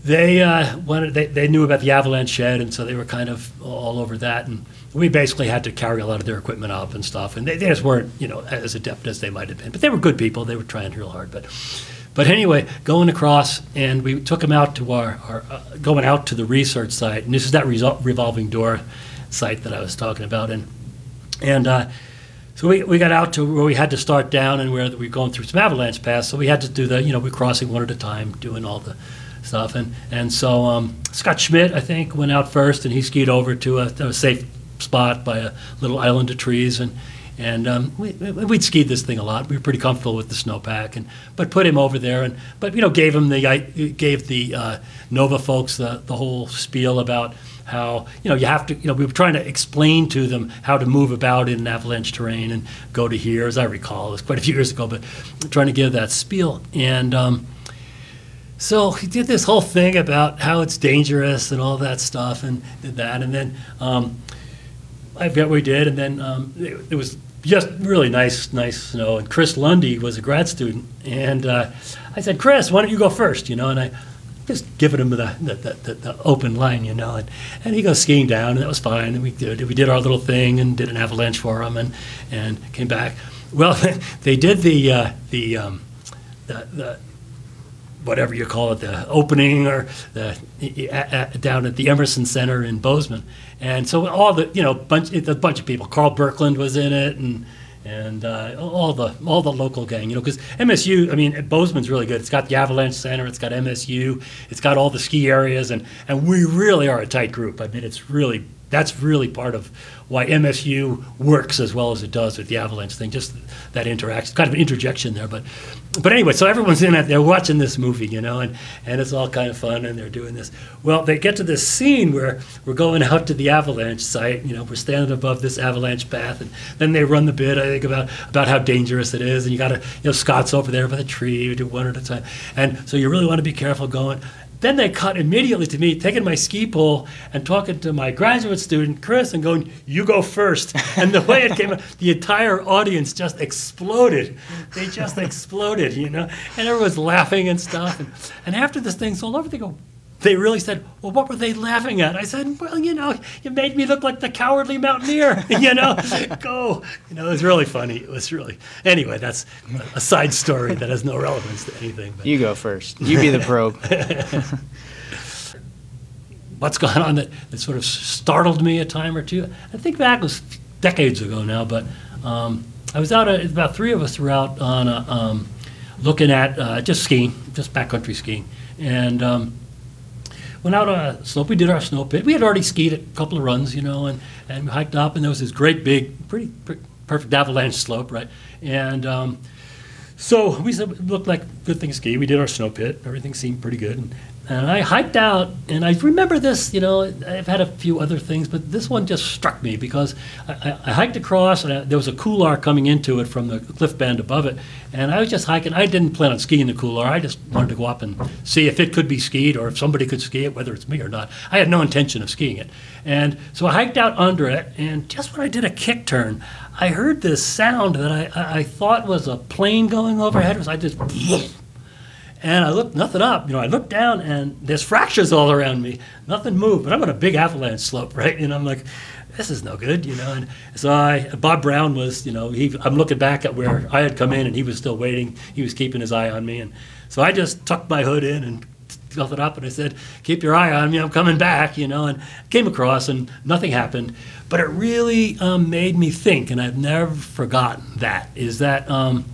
Speaker 1: they uh, wanted they, they knew about the avalanche shed and so they were kind of all over that and we basically had to carry a lot of their equipment up and stuff and they, they just weren't you know as adept as they might have been but they were good people they were trying real hard but but anyway going across and we took them out to our, our uh, going out to the research site and this is that resol- revolving door site that i was talking about and and uh, so we, we got out to where we had to start down and where we were going through some avalanche paths. So we had to do the, you know, we're crossing one at a time, doing all the stuff. And, and so um, Scott Schmidt, I think, went out first and he skied over to a, a safe spot by a little island of trees. And, and um, we, we'd skied this thing a lot. We were pretty comfortable with the snowpack. And, but put him over there and, but, you know, gave him the, I gave the uh, Nova folks the, the whole spiel about how you know you have to you know we were trying to explain to them how to move about in avalanche terrain and go to here as I recall it was quite a few years ago but trying to give that spiel and um, so he did this whole thing about how it's dangerous and all that stuff and did that and then um, I what we did and then um, it, it was just really nice nice snow and Chris Lundy was a grad student and uh, I said Chris why don't you go first you know and I just giving him the, the, the, the, the open line, you know, and, and he goes skiing down, and that was fine. And we did we did our little thing and did an avalanche for him, and and came back. Well, they did the uh, the, um, the the whatever you call it, the opening or the down at the Emerson Center in Bozeman, and so all the you know bunch a bunch of people. Karl Birkeland was in it, and and uh, all the all the local gang, you know, because MSU, I mean, Bozeman's really good. It's got the Avalanche Center, it's got MSU, it's got all the ski areas, and and we really are a tight group. I mean, it's really that's really part of why MSU works as well as it does with the avalanche thing. Just that interaction, kind of an interjection there. But but anyway, so everyone's in it. They're watching this movie, you know, and and it's all kind of fun, and they're doing this. Well, they get to this scene where we're going out to the avalanche site. You know, we're standing above this avalanche path, and then they run the bit. I think about about how dangerous it is, and you got to you know Scott's over there by the tree. We do one at a time, and so you really want to be careful going. Then they cut immediately to me taking my ski pole and talking to my graduate student, Chris, and going, You go first. And the way it came out, the entire audience just exploded. They just exploded, you know? And everyone's laughing and stuff. And, and after this thing's all over, they go, they really said, Well, what were they laughing at? I said, Well, you know, you made me look like the cowardly mountaineer, you know, go. You know, it was really funny. It was really, anyway, that's a side story that has no relevance to anything. But
Speaker 2: You go first. You be the probe.
Speaker 1: what's gone on that, that sort of startled me a time or two. I think back was decades ago now, but um, I was out, uh, about three of us were out on a, um, looking at uh, just skiing, just backcountry skiing. And um, went out on a slope. We did our snow pit. We had already skied a couple of runs, you know, and, and hiked up, and there was this great big, pretty, pretty perfect avalanche slope, right? And um, so we said it looked like good thing to ski. We did our snow pit. Everything seemed pretty good. And, and I hiked out, and I remember this. You know, I've had a few other things, but this one just struck me because I, I, I hiked across, and I, there was a couloir coming into it from the cliff band above it. And I was just hiking. I didn't plan on skiing the couloir. I just wanted to go up and see if it could be skied or if somebody could ski it, whether it's me or not. I had no intention of skiing it. And so I hiked out under it, and just when I did a kick turn, I heard this sound that I, I, thought was a plane going overhead. I just and I looked nothing up. You know, I looked down and there's fractures all around me. Nothing moved, but I'm on a big avalanche slope, right? And I'm like, this is no good, you know. And so I, Bob Brown was, you know, he, I'm looking back at where I had come in and he was still waiting. He was keeping his eye on me, and so I just tucked my hood in and felt it up and I said, keep your eye on me. I'm coming back, you know. And came across and nothing happened, but it really um, made me think, and I've never forgotten that. Is that um,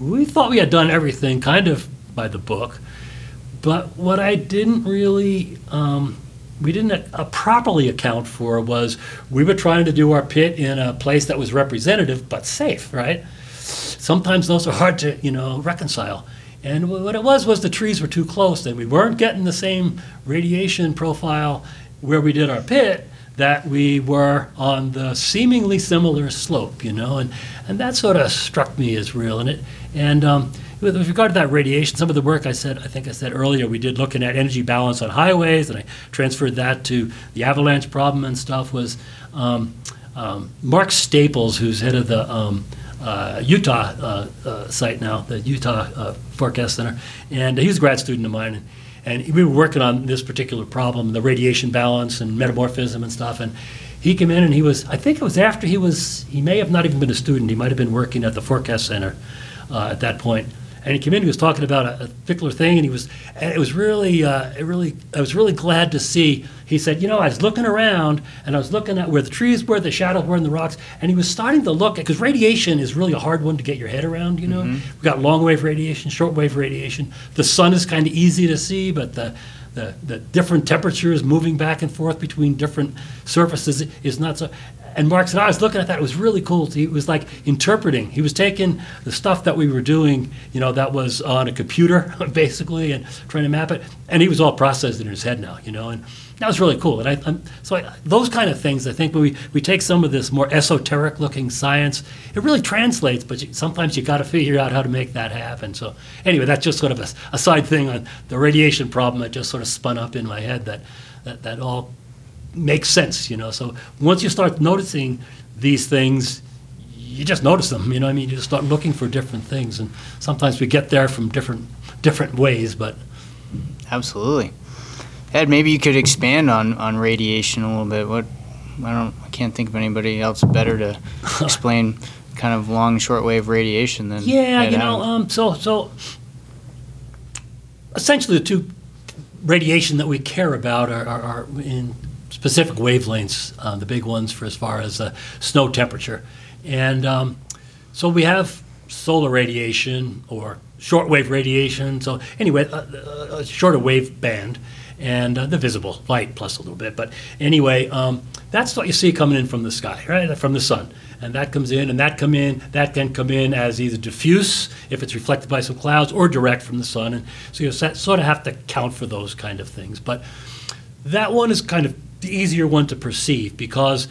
Speaker 1: we thought we had done everything kind of by the book. But what I didn't really, um, we didn't properly account for was we were trying to do our pit in a place that was representative but safe, right? Sometimes those are hard to, you know, reconcile. And what it was was the trees were too close, and we weren't getting the same radiation profile where we did our pit that we were on the seemingly similar slope, you know, and, and that sort of struck me as real. And it and um, with regard to that radiation, some of the work I said, I think I said earlier, we did looking at energy balance on highways, and I transferred that to the avalanche problem and stuff. Was um, um, Mark Staples, who's head of the um, uh, Utah uh, uh, site now, the Utah uh, Forecast Center, and he was a grad student of mine. And, and we were working on this particular problem, the radiation balance and metamorphism and stuff. And he came in and he was, I think it was after he was, he may have not even been a student. He might have been working at the Forecast Center uh, at that point and he came in. He was talking about a, a particular thing, and he was. And it was really, uh, it really. I was really glad to see. He said, you know, I was looking around, and I was looking at where the trees were, the shadows were in the rocks, and he was starting to look because radiation is really a hard one to get your head around. You know, we've got long wave radiation, short wave radiation. The sun is kind of easy to see, but the the, the different temperatures moving back and forth between different surfaces is not so. And Mark said, I was looking at that. It was really cool. He was like interpreting. He was taking the stuff that we were doing, you know, that was on a computer, basically, and trying to map it. And he was all processed in his head now, you know. And that was really cool. And I, I'm, so I, those kind of things, I think, when we, we take some of this more esoteric looking science, it really translates, but you, sometimes you got to figure out how to make that happen. So anyway, that's just sort of a, a side thing on the radiation problem that just sort of spun up in my head that, that, that all makes sense, you know. So once you start noticing these things, you just notice them, you know. I mean, you just start looking for different things, and sometimes we get there from different different ways. But
Speaker 2: Absolutely. Ed, maybe you could expand on, on radiation a little bit. What I don't, I can't think of anybody else better to explain kind of long shortwave radiation than
Speaker 1: yeah,
Speaker 2: Ed
Speaker 1: you know, um, so so essentially the two radiation that we care about are, are, are in specific wavelengths, uh, the big ones for as far as uh, snow temperature, and um, so we have solar radiation or shortwave radiation. So anyway, a, a shorter wave band, and uh, the visible light plus a little bit. But anyway, um, that's what you see coming in from the sky, right, from the sun. And that comes in, and that come in, that can come in as either diffuse if it's reflected by some clouds, or direct from the sun. And so you sort of have to count for those kind of things. But that one is kind of the easier one to perceive because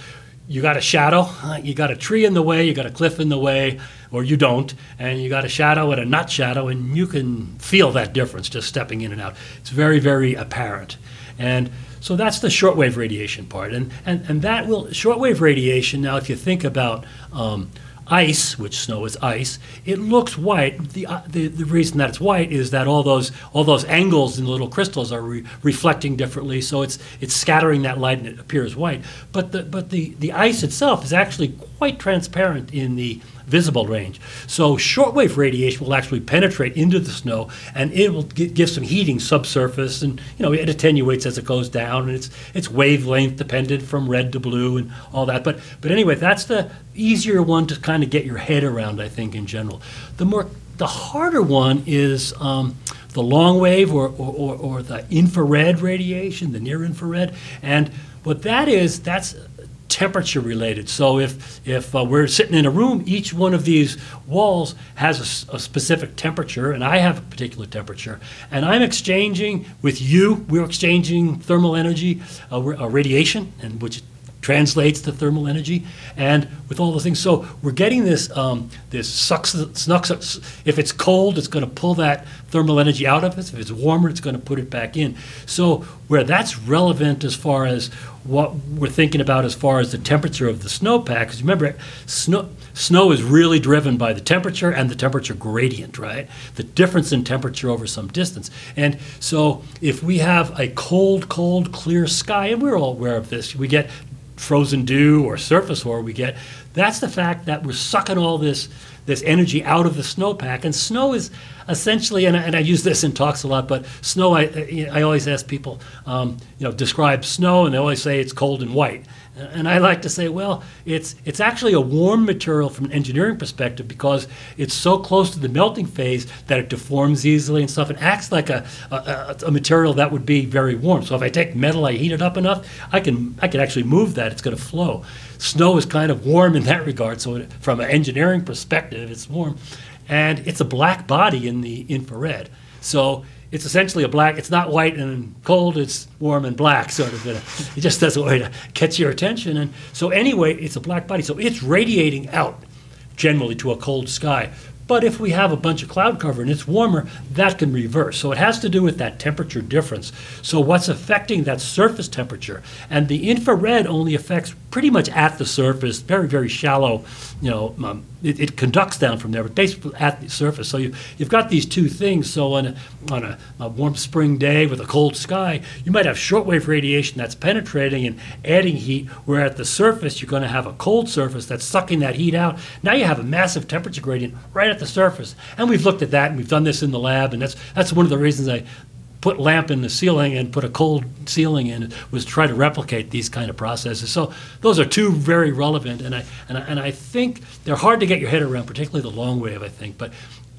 Speaker 1: you got a shadow, you got a tree in the way, you got a cliff in the way, or you don't, and you got a shadow and a not shadow, and you can feel that difference just stepping in and out. It's very, very apparent. And so that's the shortwave radiation part. And, and, and that will, shortwave radiation, now, if you think about um, ice, which snow is ice, it looks white. The, uh, the, the reason that it's white is that all those, all those angles in the little crystals are re- reflecting differently, so it's, it's scattering that light and it appears white. But, the, but the, the ice itself is actually quite transparent in the visible range. So shortwave radiation will actually penetrate into the snow and it will gi- give some heating subsurface and you know it attenuates as it goes down and it's it's wavelength dependent from red to blue and all that. But but anyway, that's the easier one to kind of get your head around, I think, in general. The more the harder one is um, the long wave or, or, or, or the infrared radiation, the near infrared. And what that is, that's temperature related. So if, if uh, we're sitting in a room, each one of these walls has a specific temperature, and I have a particular temperature, and I'm exchanging with you, we're exchanging thermal energy, uh, uh, radiation, and which translates to thermal energy, and with all the things. So we're getting this um, this sucks, snucks. If it's cold, it's going to pull that thermal energy out of us. If it's warmer, it's going to put it back in. So where that's relevant as far as what we're thinking about as far as the temperature of the snowpack, because remember, snow snow is really driven by the temperature and the temperature gradient, right? The difference in temperature over some distance. And so if we have a cold, cold, clear sky, and we're all aware of this, we get frozen dew or surface hoar we get, that's the fact that we're sucking all this this energy out of the snowpack. And snow is essentially, and I, and I use this in talks a lot, but snow, I, I always ask people, um, you know, describe snow, and they always say it's cold and white. And I like to say, well, it's it's actually a warm material from an engineering perspective because it's so close to the melting phase that it deforms easily and stuff. It acts like a, a, a material that would be very warm. So if I take metal, I heat it up enough, I can I can actually move that. It's going to flow. Snow is kind of warm in that regard. So it, from an engineering perspective, it's warm, and it's a black body in the infrared. So it's essentially a black. It's not white and cold. It's warm and black, sort of. It just does a way to catch your attention. And so anyway, it's a black body. So it's radiating out generally to a cold sky. But if we have a bunch of cloud cover and it's warmer, that can reverse. So it has to do with that temperature difference. So what's affecting that surface temperature? And the infrared only affects pretty much at the surface, very, very shallow, you know, um, it, it conducts down from there, but basically at the surface. So you, you've got these two things. So on a, on a, a warm spring day with a cold sky, you might have shortwave radiation that's penetrating and adding heat, where at the surface you're going to have a cold surface that's sucking that heat out. Now you have a massive temperature gradient right at the surface. And we've looked at that and we've done this in the lab, and that's, that's one of the reasons I put lamp in the ceiling and put a cold ceiling in was try to replicate these kind of processes. So those are two very relevant, and I and I, and I think they're hard to get your head around, particularly the long wave. I think, but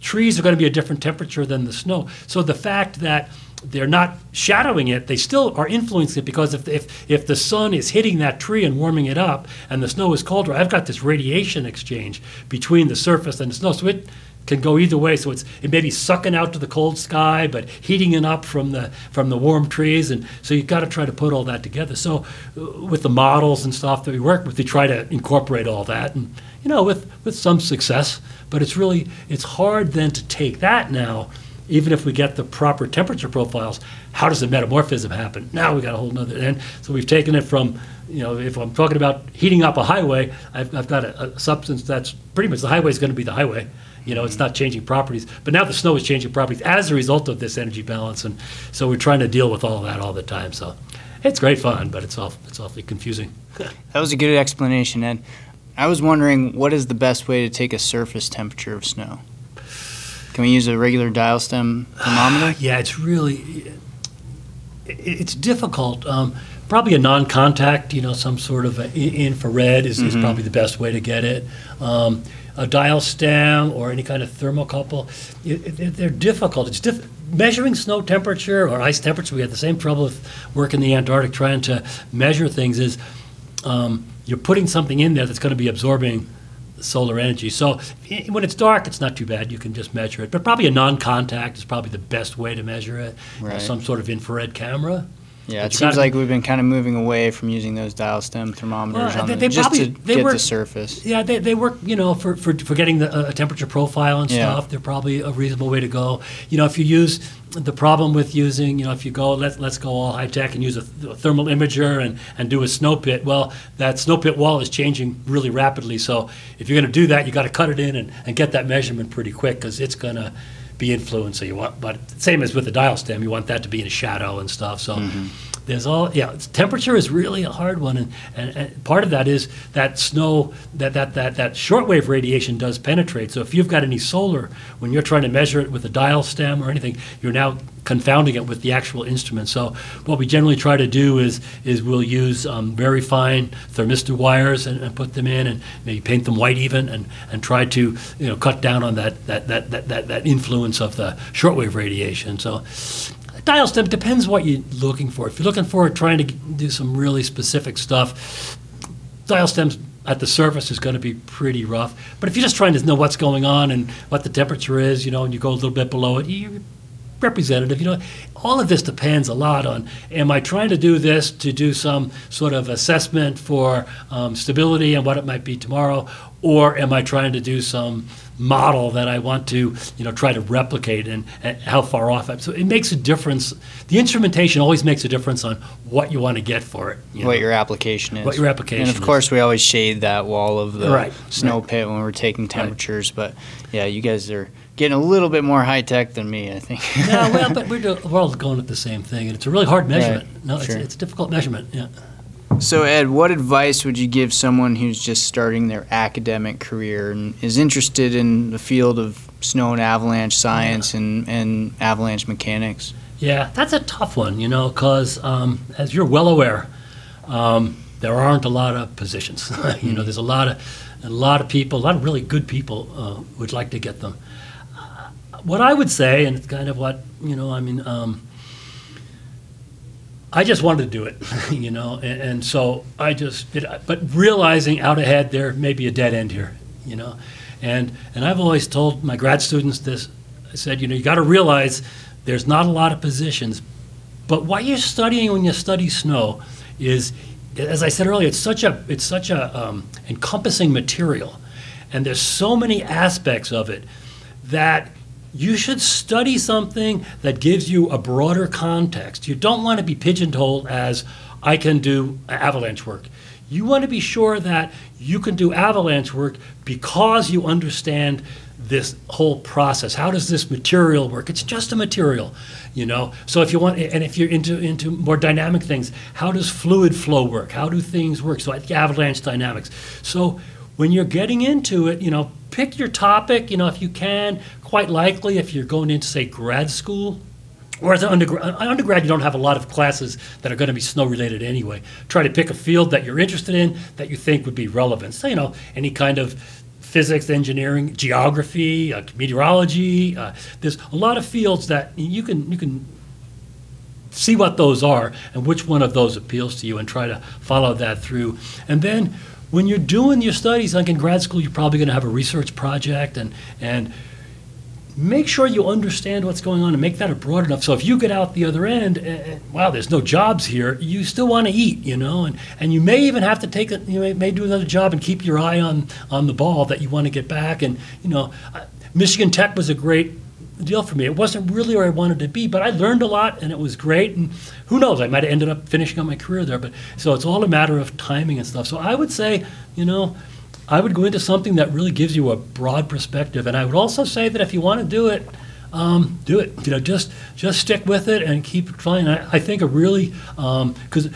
Speaker 1: trees are going to be a different temperature than the snow. So the fact that they're not shadowing it, they still are influencing it because if, if, if the sun is hitting that tree and warming it up and the snow is colder, I've got this radiation exchange between the surface and the snow. So it can go either way. So it's it may be sucking out to the cold sky, but heating it up from the from the warm trees, and so you've got to try to put all that together. So uh, with the models and stuff that we work with, we try to incorporate all that, and you know with with some success. But it's really it's hard then to take that now. Even if we get the proper temperature profiles, how does the metamorphism happen? Now we got a whole nother. And so we've taken it from, you know, if I'm talking about heating up a highway, I've, I've got a, a substance that's pretty much the highway is going to be the highway. You know, it's mm-hmm. not changing properties. But now the snow is changing properties as a result of this energy balance, and so we're trying to deal with all of that all the time. So it's great fun, but it's awful, it's awfully confusing.
Speaker 2: That was a good explanation, Ed. I was wondering what is the best way to take a surface temperature of snow? Can we use a regular dial stem thermometer?
Speaker 1: Yeah, it's really it, it's difficult. Um, probably a non-contact, you know, some sort of infrared is, is probably the best way to get it. Um, a dial stem or any kind of thermocouple, it, it, they're difficult. It's diff- measuring snow temperature or ice temperature, we had the same trouble with work in the Antarctic trying to measure things. Is um, you're putting something in there that's going to be absorbing solar energy. So when it's dark, it's not too bad. You can just measure it. But probably a non-contact is probably the best way to measure it. You know,
Speaker 2: Right.
Speaker 1: some sort of infrared camera.
Speaker 2: Yeah, it seems
Speaker 1: gotta-
Speaker 2: like we've been kind of moving away from using those dial stem thermometers
Speaker 1: Well,
Speaker 2: on
Speaker 1: they-
Speaker 2: the,
Speaker 1: they
Speaker 2: just
Speaker 1: probably-
Speaker 2: to
Speaker 1: they
Speaker 2: get
Speaker 1: work-
Speaker 2: the surface.
Speaker 1: Yeah, they, they work, you know, for, for, for getting the, a temperature profile and
Speaker 2: Yeah.
Speaker 1: stuff. They're probably a reasonable way to go. You know, if you use, the problem with using, you know, if you go, let's, let's go all high-tech and use a, th- a thermal imager and, and do a snow pit, well, that snow pit wall is changing really rapidly. So if you're gonna do that, you gotta cut it in and, and get that measurement pretty quick, because it's gonna be so you want, but same as with the dial stem, you want that to be in a shadow and stuff, so mm-hmm. There's all, yeah, temperature is really a hard one, and, and, and part of that is that snow, that, that, that, that shortwave radiation does penetrate, so if you've got any solar, when you're trying to measure it with a dial stem or anything, you're now confounding it with the actual instrument. So what we generally try to do is, is we'll use um, very fine thermistor wires and, and put them in and maybe paint them white even and, and try to, you know, cut down on that, that, that, that, that, that influence of the shortwave radiation. So dial stem depends what you're looking for. If you're looking for trying to do some really specific stuff, dial stems at the surface is going to be pretty rough. But if you're just trying to know what's going on and what the temperature is, you know, and you go a little bit below it, you representative. You know, all of this depends a lot on am I trying to do this to do some sort of assessment for um, stability and what it might be tomorrow, or am I trying to do some model that I want to, you know, try to replicate and, and how far off I'm. So it makes a difference. The instrumentation always makes a difference on what you want to get for it. you
Speaker 2: What
Speaker 1: know.
Speaker 2: your application is.
Speaker 1: What your application
Speaker 2: And of
Speaker 1: is.
Speaker 2: course, we always shade that wall of the
Speaker 1: Right,
Speaker 2: snow
Speaker 1: right.
Speaker 2: pit when we're taking temperatures. But yeah, you guys are getting a little bit more high tech than me, I think.
Speaker 1: yeah, well, but we're, do- we're all going at the same thing, and it's a really hard measurement. no, it's,
Speaker 2: sure.
Speaker 1: it's a difficult measurement. Yeah.
Speaker 2: So, Ed, what advice would you give someone who's just starting their academic career and is interested in the field of snow and avalanche science and, and avalanche mechanics?
Speaker 1: Yeah, that's a tough one, you know, because um, as you're well aware, um, there aren't a lot of positions. you know, there's a lot of a lot of people, a lot of really good people uh, would like to get them. What I would say, and it's kind of what you know, I mean, um, I just wanted to do it, you know, and, and so I just did. But realizing out ahead there may be a dead end here, you know, and and I've always told my grad students this. I said, you know, you got to realize there's not a lot of positions, but what you're studying when you study snow is, as I said earlier, it's such a it's such a um, encompassing material, and there's so many aspects of it that you should study something that gives you a broader context. You don't want to be pigeonholed as I can do avalanche work. You want to be sure that you can do avalanche work because you understand this whole process. How does this material work? It's just a material, you know. So if you want, and if you're into into more dynamic things, how does fluid flow work? How do things work? So avalanche dynamics. So when you're getting into it, you know, pick your topic. You know, if you can. Quite likely, if you're going into say grad school, or as an undergrad, undergrad, you don't have a lot of classes that are going to be snow related anyway. Try to pick a field that you're interested in that you think would be relevant. So, you know, any kind of physics, engineering, geography, uh, meteorology. Uh, there's a lot of fields that you can you can see what those are and which one of those appeals to you and try to follow that through. And then when you're doing your studies, like in grad school, you're probably going to have a research project and and make sure you understand what's going on and make that a broad enough. So if you get out the other end, and, wow, there's no jobs here, you still want to eat, you know, and, and you may even have to take it, you may, may do another job and keep your eye on, on the ball that you want to get back. And, you know, uh, Michigan Tech was a great deal for me. It wasn't really where I wanted to be, but I learned a lot and it was great. And who knows, I might have ended up finishing up my career there. But so it's all a matter of timing and stuff. So I would say, you know, I would go into something that really gives you a broad perspective. And I would also say that if you want to do it, um, do it. You know, just just stick with it and keep trying. I, I think a really because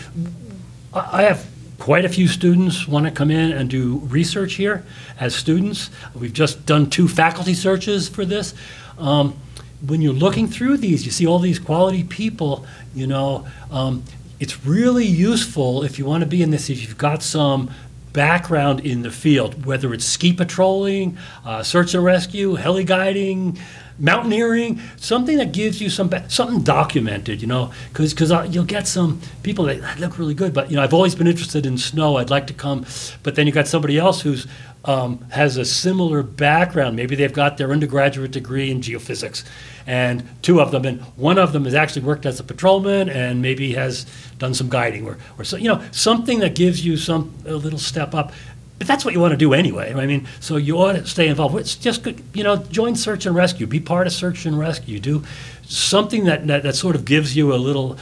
Speaker 1: I I have quite a few students want to come in and do research here as students. We've just done two faculty searches for this. Um, when you're looking through these, you see all these quality people. You know, um, it's really useful if you want to be in this. If you've got some background in the field, whether it's ski patrolling, uh, search and rescue, heli guiding, mountaineering, something that gives you some something documented, you know, because because you'll get some people that look really good, but you know, I've always been interested in snow. I'd like to come, but then you got somebody else who's um, has a similar background. Maybe they've got their undergraduate degree in geophysics, and two of them, and one of them has actually worked as a patrolman, and maybe has done some guiding, or or so you know, something that gives you some a little step up. But that's what you want to do anyway. I mean, so you ought to stay involved. It's just you know, join search and rescue. Be part of search and rescue. Do something that that, that sort of gives you a little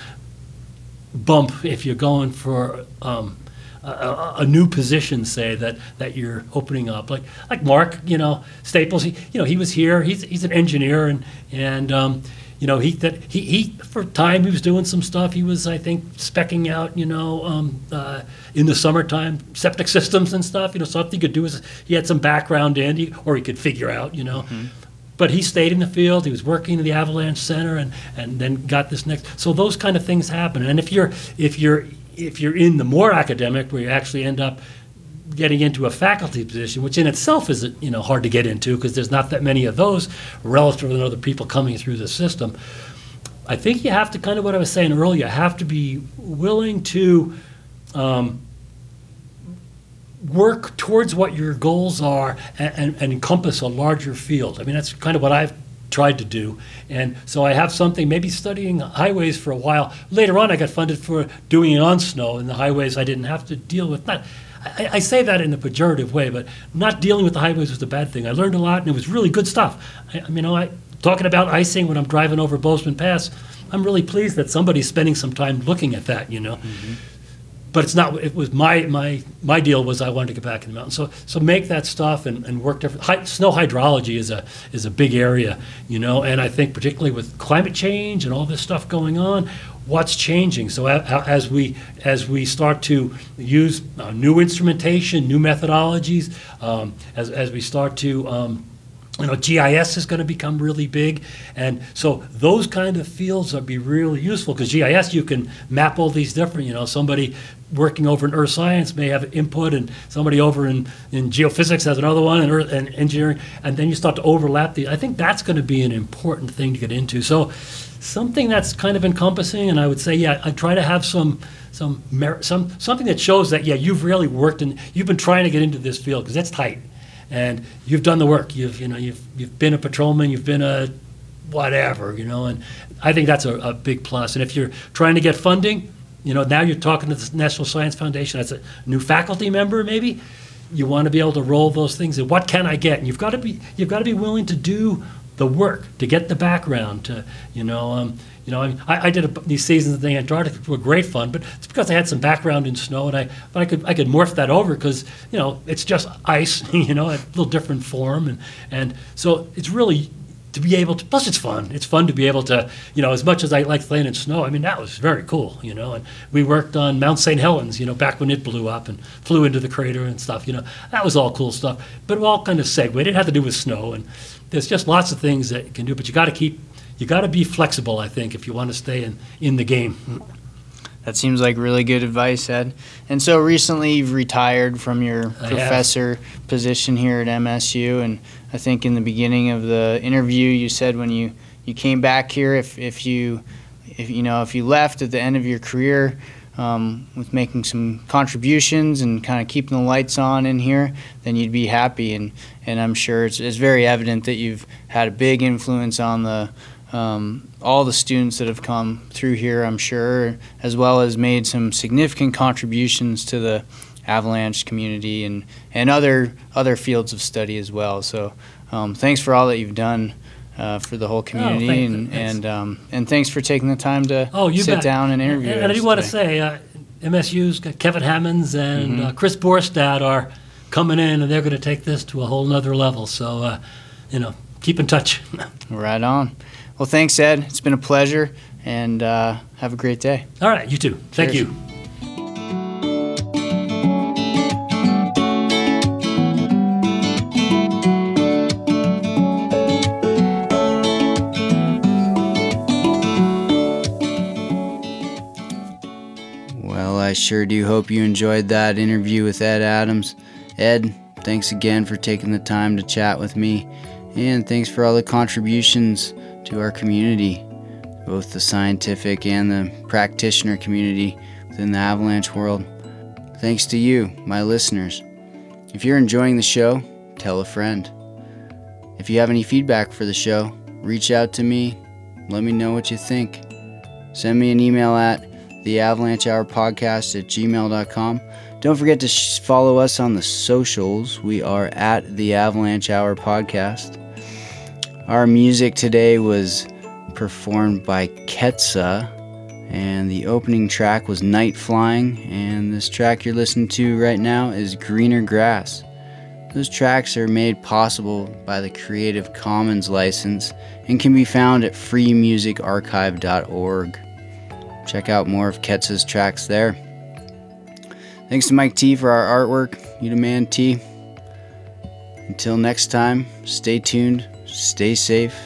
Speaker 1: bump if you're going for um, a, a, new position, say that that you're opening up. Like like Mark, you know, Staples. He you know he was here. He's he's an engineer and and. Um, you know, he that he, he for time he was doing some stuff. He was, I think, specking out, you know, um, uh, in the summertime septic systems and stuff. You know, something he could do is he had some background in, he, or he could figure out, you know. But he stayed in the field. He was working in the Avalanche Center, and and then got this next. So those kind of things happen. And if you're if you're if you're in the more academic, where you actually end up getting into a faculty position, which in itself is you know hard to get into because there's not that many of those relative to other people coming through the system. I think you have to kind of what I was saying earlier. You have to be willing to um, work towards what your goals are and, and, and encompass a larger field. I mean, that's kind of what I've tried to do. And so I have something, maybe studying highways for a while. Later on, I got funded for doing it on snow, and the highways I didn't have to deal with. Not, I, I say that in a pejorative way, but not dealing with the highways was a bad thing. I learned a lot, and it was really good stuff. I, I mean, you know, I, talking about icing when I'm driving over Bozeman Pass, I'm really pleased that somebody's spending some time looking at that, you know mm-hmm. but it's not. It was my my my deal was I wanted to get back in the mountains. So so make that stuff and, and work different. Snow hydrology is a is a big area, you know, and I think particularly with climate change and all this stuff going on, what's changing. So as we as we start to use uh, new instrumentation, new methodologies, um, as as we start to um, you know, GIS is going to become really big, and so those kind of fields will be really useful because GIS you can map all these different. You know, somebody working over in earth science may have input, and somebody over in, in geophysics has another one, and earth and engineering, and then you start to overlap the. I think that's going to be an important thing to get into. So, something that's kind of encompassing, and I would say, yeah, I try to have some some merit, some something that shows that yeah, you've really worked and you've been trying to get into this field because that's tight and you've done the work. You've you know you've you've been a patrolman. You've been a whatever you know, and I think that's a, a big plus. And if you're trying to get funding, you know now you're talking to the National Science Foundation as a new faculty member, maybe. You want to be able to roll those things. And what can I get? And you've got to be you've got to be willing to do the work to get the background to you know. Um, you know, I, I, did a, these seasons in the Antarctic were great fun, but it's because I had some background in snow, and I but I could I could morph that over because you know it's just ice, you know, a little different form, and and so it's really to be able to. Plus, it's fun. It's fun to be able to, you know, as much as I like playing in snow. I mean, that was very cool, you know. And we worked on Mount St. Helens, you know, back when it blew up and flew into the crater and stuff. You know, that was all cool stuff. But all kind of segued. It didn't to do with snow, and there's just lots of things that you can do. But you got to keep you got to be flexible, I think, if you want to stay in, in the game.
Speaker 2: That seems like really good advice, Ed. And so recently you've retired from your
Speaker 1: I have.
Speaker 2: professor position here at MSU. And I think in the beginning of the interview you said when you, you came back here, if, if you if you know if you left at the end of your career um, with making some contributions and kind of keeping the lights on in here, then you'd be happy. And, and I'm sure it's, it's very evident that you've had a big influence on the um, all the students that have come through here, I'm sure, as well as made some significant contributions to the avalanche community and, and other other fields of study as well. So um, thanks for all that you've done uh, for the whole community,
Speaker 1: thank-
Speaker 2: and
Speaker 1: thanks.
Speaker 2: and um, and thanks for taking the time to
Speaker 1: Oh, you
Speaker 2: sit
Speaker 1: bet.
Speaker 2: down and interview
Speaker 1: And, I
Speaker 2: us
Speaker 1: do want to say, uh, MSU's Kevin Hammonds and
Speaker 2: Mm-hmm.
Speaker 1: uh, Chris Borstad are coming in, and they're going to take this to a whole nother level. So, uh, you know, keep in touch.
Speaker 2: Right on. Well, thanks, Ed. It's been a pleasure, and uh, have a great day.
Speaker 1: All right, you too. Thank you.
Speaker 3: Well, I sure do hope you enjoyed that interview with Ed Adams. Ed, thanks again for taking the time to chat with me.
Speaker 2: And thanks for all the contributions to our community, both the scientific and the practitioner community within the avalanche world. Thanks to you, my listeners. If you're enjoying the show, tell a friend. If you have any feedback for the show, reach out to me. Let me know what you think. Send me an email at the Avalanche Hour Podcast at gmail.com. Don't forget to sh- follow us on the socials. We are at the Avalanche Hour Podcast. Our music today was performed by Ketsa, and the opening track was Night Flying, and this track you're listening to right now is Greener Grass. Those tracks are made possible by the Creative Commons license and can be found at freemusicarchive.org. Check out more of Ketsa's tracks there. Thanks to Mike T for our artwork. You demand T. Until next time, stay tuned, stay safe,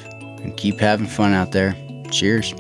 Speaker 2: and keep having fun out there. Cheers.